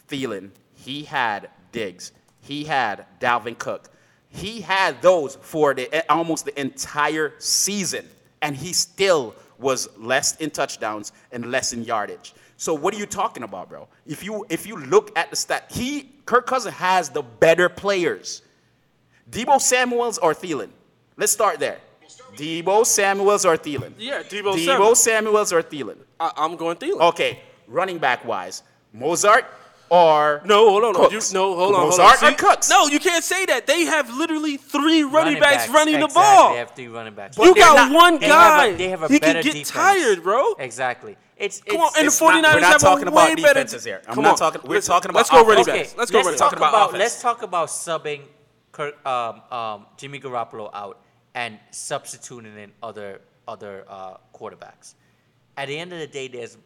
Thielen. He had Diggs. He had Dalvin Cook. He had those for the eh, almost the entire season, and he still was less in touchdowns and less in yardage. So what are you talking about, bro? If you if you look at the stat, he Kirk Cousin has the better players. Deebo Samuels or Thielen? Let's start there. Deebo Samuels or Thielen? Yeah, Deebo Deebo Samuels. Samuels or Thielen? I, I'm going Thielen. Okay, running back wise, Mostert or No, hold on. no, You, no, hold on. Hold Mostert on. or Cooks? No, you can't say that. They have literally three running, backs, running the exactly. ball. They have three running backs. But you got not- one They guy. have a, they have a he better can get defense. tired, bro. Exactly. It's, Come on, and the It's not- 49ers we're not have talking a about better defenses here. I'm Come not on. talking- we're Listen, talking about Let's go running offense. backs. Let's go let's running talk about about let's talk about subbing Kirk, um, um, Jimmy Garoppolo out and substituting in other other uh, quarterbacks. At the end of the day, there's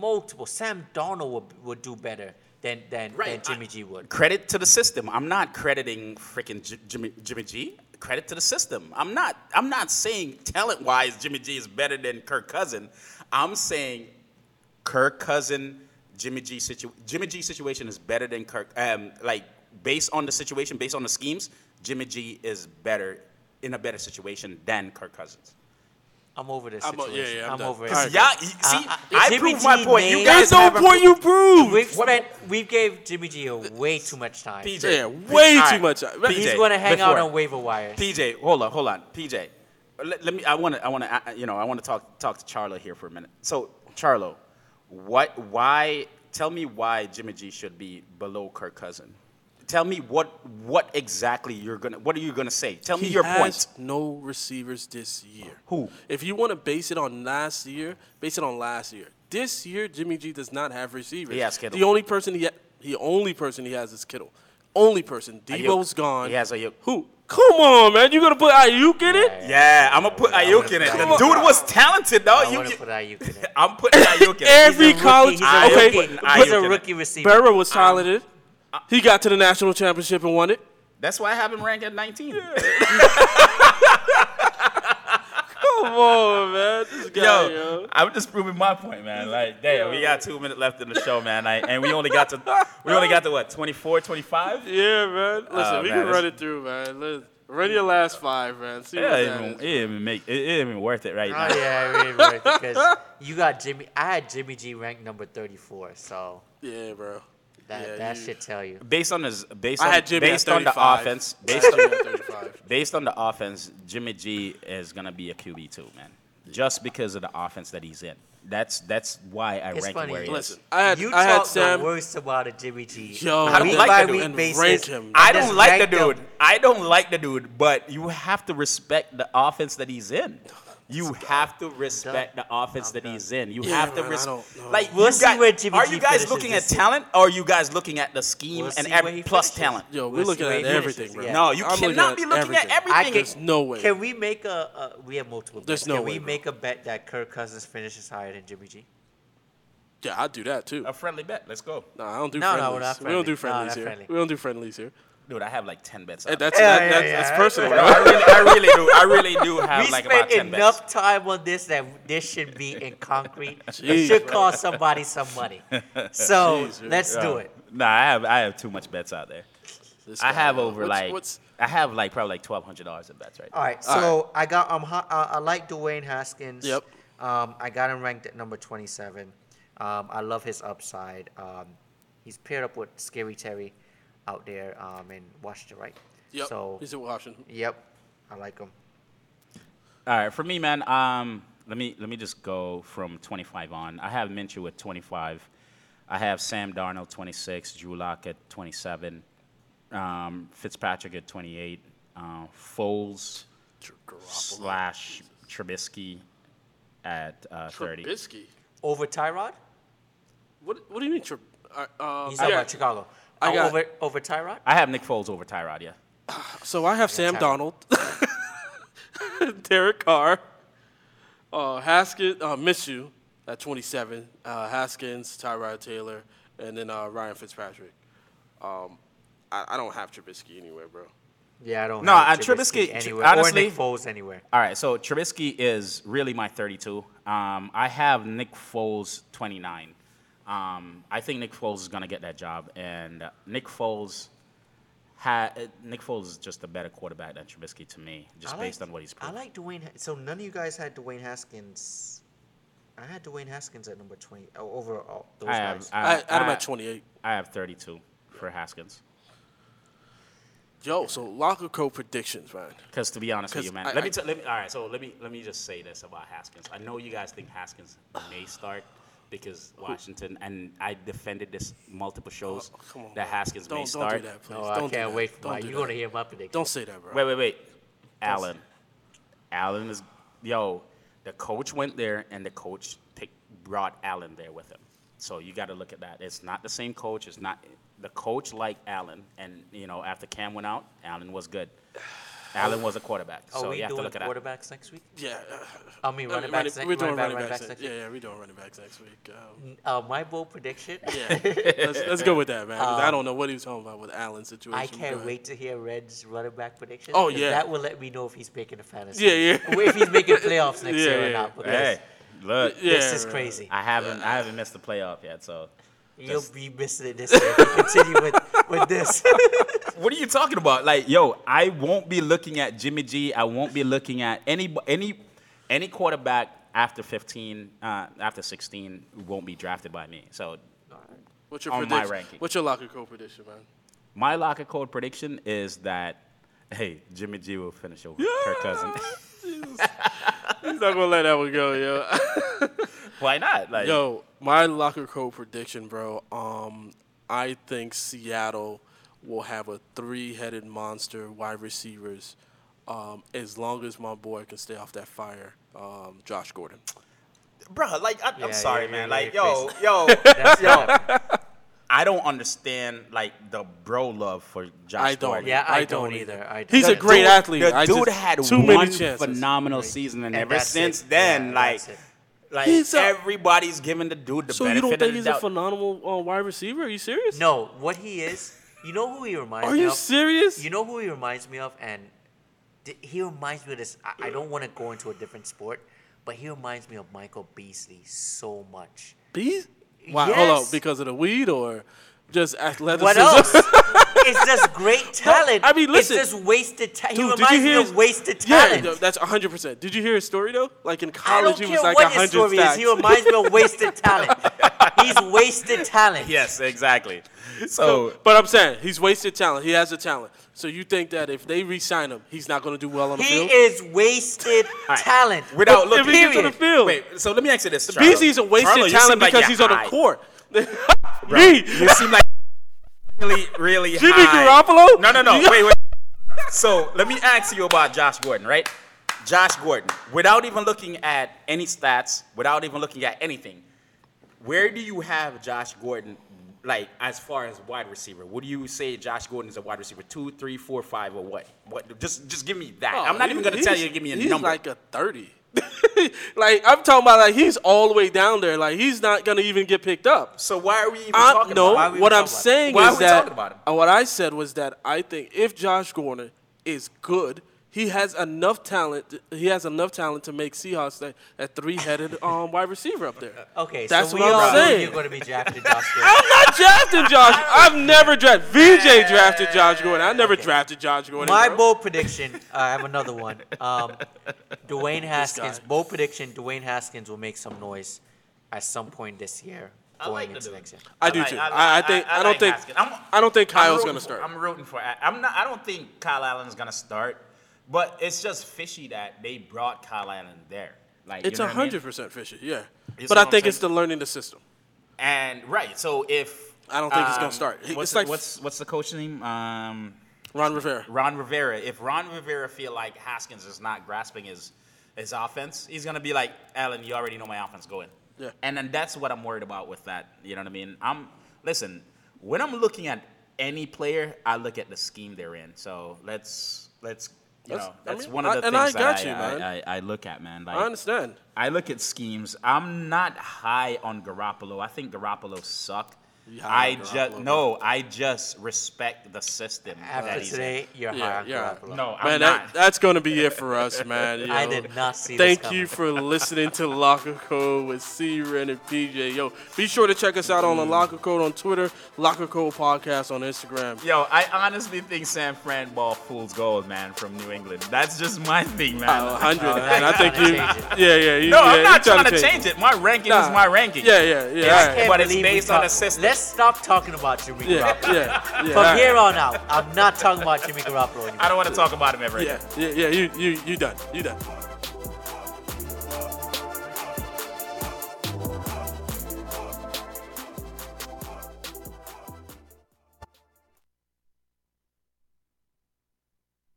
multiple. Sam Darnold would, would do better than than, than Jimmy I- G would. Credit to the system. I'm not crediting freaking J- Jimmy, Jimmy G. Credit to the system. I'm not. I'm not saying talent wise Jimmy G is better than Kirk Cousin. I'm saying Kirk Cousin, Jimmy G situ- Jimmy G situation is better than Kirk. Um, like based on the situation, based on the schemes, Jimmy G is better in a better situation than Kirk Cousins. I'm over this I'm o- situation. yeah, yeah, I'm I'm, done. over it. All right. Y'all, see, Uh, uh, I proved my point. You guys There's no haven't point you proved. We've spent, we gave Jimmy G a way too much time. PJ. Yeah, way All too right. much. He's PJ, going to hang out before- on waiver wires. PJ, hold on, hold on, PJ. Let, let me. I want to. I want to. You know. I want to talk talk to Charlo here for a minute. So, Charlo, what? Why? Tell me why Jimmy G should be below Kirk Cousin. Tell me what what exactly you're gonna. What are you gonna say? Tell me He your has points. no receivers this year. Who? If you want to base it on last year, base it on last year. This year, Jimmy G does not have receivers. He has Kittle. The only person he ha- the only person he has is Kittle. Only person. Aiyuk. Deebo's gone. He has Aiyuk. Who? Come on, man. You gonna put Aiyuk in it? Yeah, I'm gonna put Yeah, Aiyuk in it. The dude was talented, though. I You want to can- put Aiyuk in it. *laughs* I'm putting Aiyuk in it. Every He's a college. rookie. He's a okay, rookie. He's a rookie receiver. Burrow was um, talented. He got to the national championship and won it. That's why I have him ranked at 19. *laughs* Come on, man. This guy, Yo, yo. I'm just proving my point, man. Like, damn, we got two minutes left in the show, man. Like, and we only got to, we only got to what, 24, 25? Yeah, man. Oh, Listen, Oh, we man, can run it through, man. Let's run your last five, man. See It what ain't that even, is. it ain't even make, it, it ain't even worth it right Oh now. yeah, really right, because you got Jimmy. I had Jimmy G ranked number 34, so Yeah, bro. That Yeah, that you- should tell you. Based on his, based I on, had Jimmy based on the offense, *laughs* based on, Jimmy at 35. based on the offense, Jimmy G is gonna be a QB too, man. Just because of the offense that he's in. That's that's why I It's rank funny. where he is. Listen, I had you I had talk Sam. the worst about a Jimmy G. Yo, I don't week like by the dude. week And basis, rank him. I don't like the rank them. dude. I don't like the dude, but you have to respect the offense that he's in. You have to respect the offense that he's in. You Yeah, have to respect. Like, We'll you see guys, where Jimmy are you guys looking at talent, or are you guys looking at the scheme We'll and see every plus finishes. talent? Yo, we're We'll looking at everything, finishes, bro. yeah. No, you I'm cannot be looking at everything. I can, There's no way. Can we make a? Uh, we have multiple. Bets. There's bets. no Can way, we bro. make a bet that Kirk Cousins finishes higher than Jimmy G? Yeah, I'd do that too. A friendly bet. Let's go, No, I don't do No, no, friendlies. we're We don't do friendly. No, friendlies here. friendly. We don't do friendlies here. Dude. I have like ten bets. Hey, that's Yeah, that, yeah, that's, yeah. that's personal, I really, I really do. I really do *laughs* have we like about spent ten enough time on this that this should be in concrete. it should bro. cost somebody some money. So *laughs* Jeez, let's do it. Nah, I have I have too much bets out there. This I guy, have over What's- like what's I have like probably like twelve hundred dollars in bets right now. All right. So All I got um Ha- uh, I like Dwayne Haskins. Yep. Um, I got him ranked at number 27. Um, I love his upside. Um, he's paired up with Scary Terry out there um, in Washington, right? Yep. So He's in Washington. yep, I like him. All right, for me, man. Um, let me let me just go from 25 on. I have Minshew at 25. I have Sam Darnold 26, Drew Lock at 27, um, Fitzpatrick at 28, uh, Foles Garoppolo. slash Trubisky at uh, 30. Trubisky. Over Tyrod? What What do you mean? Tri- uh, um, He's talking yeah. about Chicago. I Uh, got- over over Tyrod? I have Nick Foles over Tyrod. Yeah. *sighs* So I have Sam Tyrod. Darnold, *laughs* Derek Carr, uh, Haskins, uh, Minshew at 27, uh, Haskins, Tyrod Taylor, and then uh, Ryan Fitzpatrick. Um, I, I don't have Trubisky anywhere, bro. Yeah, I don't. No, have uh, Trubisky- anywhere. honestly- or Nick Foles anywhere. All right, so Trubisky is really my 32. Um, I have Nick Foles 29. Um, I think Nick Foles is going to get that job, and uh, Nick Foles ha- uh, Nick Foles is just a better quarterback than Trubisky to me, just I based like- on what he's I like Dwayne. So none of you guys had Dwayne Haskins. I had Dwayne Haskins at number 20 overall. those I have guys. I, I, I had I- at 28. I have 32 for Haskins. Yo, so locker code predictions, man. Because to be honest with you, man, I- let I- me t- let me. All right, so let me let me just say this about Haskins. I know you guys think Haskins may start because Washington, and I defended this multiple oh, shows Oh, come on, that. Haskins don't, may don't start. do that, please. no, don't I can't that. wait for Don't my. do You're gonna hear my prediction. Don't say that, bro. Wait, wait, wait. Allen. Allen is yo. The coach went there, and the coach take, brought Allen there with him. So you got to look at that. It's not the same coach. It's not the coach like Allen, and you know after Cam went out, Allen was good. Allen was a quarterback. Are so we you have to doing look at that. quarterbacks next week? Yeah. I mean, running running- backs next. We're doing running running back- backs. running next- backs Yeah, yeah, we're doing running backs next week. Um. Uh, my bold prediction. yeah, *laughs* let's, let's go with that, man. 'cause I don't know what he was talking about with Allen's situation. I Go can't ahead. wait to hear Red's running back prediction. Oh, 'cause yeah. that will let me know if he's making the fantasy. Yeah, yeah. Or if he's making *laughs* playoffs next Yeah, year or yeah. not. Because Hey, look. Yeah, this is right. crazy. I haven't I haven't missed the playoff yet, so You'll be missing it this year if you continue with, with this. *laughs* what are you talking about? Like, yo, I won't be looking at Jimmy G. I won't be looking at any any any quarterback after 15, uh, after 16, won't be drafted by me. So What's your on my ranking. What's your locker code prediction, man? my locker code prediction is that hey, Jimmy G will finish over Kirk Cousins. *laughs* He's not gonna let that one go, yo. *laughs* *laughs* Why not? Like, Yo, my locker code prediction, bro. Um, I think Seattle will have a three-headed monster wide receivers, um, as long as my boy can stay off that fire. Um, Josh Gordon. bro, like I, Yeah, I'm sorry, you're- man. you're- Like, yo, yo, *laughs* yo. I don't understand like the bro love for Josh I don't. Gordon. Yeah, I, I don't, don't either. I don't. He's a great dude- athlete. The I dude just- had too one many chances. phenomenal season, and, And ever since it. then, Yeah, like, that's it. Like He's a- everybody's giving the dude the So benefit So you don't think the he's a phenomenal uh, wide receiver? Are you serious? No, what he is, you know who he reminds Are me you of? serious? You know who he reminds me of, and th- he reminds me of this. I, I don't want to go into a different sport, but he reminds me of Michael Beasley so much. Bees? Why? Hold Yes. because of the weed or just athleticism? What else? *laughs* it's just great *laughs* talent. I mean, listen. it's just wasted talent. He Dude, did reminds you me hear of his- wasted Yeah, talent. no, that's 100%. Did you hear his story, though? Like in I college, don't he care was like what 100 his story stacks. is. He reminds me of wasted *laughs* talent. He's wasted talent. Yes, exactly. *laughs* So But I'm saying, he's wasted talent. He has the talent. So you think that if they re-sign him, he's not going to do well on the He field? He is wasted right. talent. without If looking, he gets to the period. field. wait. So let me ask you this: Charlo. Beasley's a wasted Charlo, talent seem like because you're he's on the court. Bro, Me? You seem like really, really Jimmy high. Garoppolo? No, no, no. *laughs* Wait, wait. So let me ask you about Josh Gordon, right? Josh Gordon, without even looking at any stats, without even looking at anything, where do you have Josh Gordon, like as far as wide receiver? Would you say Josh Gordon is a wide receiver two, three, four, five, or what? What? Just, just give me that. Oh, I'm not even gonna Oh, tell you to give me a he's number. like a 30. *laughs* like, I'm talking about, like, he's all the way down there. Like, he's not going to even get picked up. so why are we even I, talking no, about? Are what I'm talking about it? saying Why are is we that talking about him? what I said was that I think if Josh Gordon is good, he has enough talent. He has enough talent to make Seahawks that, that three-headed *laughs* um, wide receiver up there. Okay, That's so what we I'm all know saying. you're going to be drafted, *laughs* Josh Gordon. I'm not drafting Josh. I've never drafted. VJ drafted Josh Gordon. I never drafted Josh Gordon. My bro. bold prediction, uh, I have another one. Um, *laughs* Dwayne Haskins, bold prediction, Dwayne Haskins will make some noise at some point this year, I going like into dude. next year. I do like- too. like- I, I think. I, don't like think. I'm- I don't think Kyle's gonna start. I'm rooting for. I'm not. I don't think Kyle Allen's gonna start, but it's just fishy that they brought Kyle Allen there. Like It's you a know what I mean? hundred percent fishy. Yeah, You but I think it's the learning the system. And right, so if I don't think it's gonna um, start. What's the, like- what's what's the coach name? Um, Ron Rivera. Ron Rivera. If Ron Rivera feel like Haskins is not grasping his his offense, he's gonna be like, Allen, you already know my offense going. Yeah. And then that's what I'm worried about with that. You know what I mean? I'm listen. When I'm looking at any player, I look at the scheme they're in. So let's let's you That's- know I mean, one of the and I things got that you, I, man. I, I, I look at, man. Like I understand. I look at schemes. I'm not high on Garoppolo. I think Garoppolo suck. You high I just no. I just respect the system that After he's today, you're Yeah, high on yeah. Garoppolo. No, I'm Man, not. that, that's going to be it for us, man. you *laughs* I know. did not see this Thank coming. you for listening to Locker Code with C Ren and PJ. Yo, be sure to check us out on the Locker Code on Twitter, Locker Code Podcast on Instagram. Yo, I honestly think San Fran ball fools gold, man, from New England. That's just my thing, man. Uh, 100. Oh, and I now think you're you. change Yeah, yeah. You, no, yeah, I'm not you trying to change it. My ranking Nah. is my ranking. Yeah, yeah, yeah. I all right. can't But it's believe we based on talk- a system. Let's stop talking about Jimmy Yeah, Garoppolo. yeah, yeah. *laughs* From all right. here on out, I'm not talking about Jimmy Garoppolo anymore. I don't want to talk about him ever Yeah, yeah, yeah. You, you, you done. You done.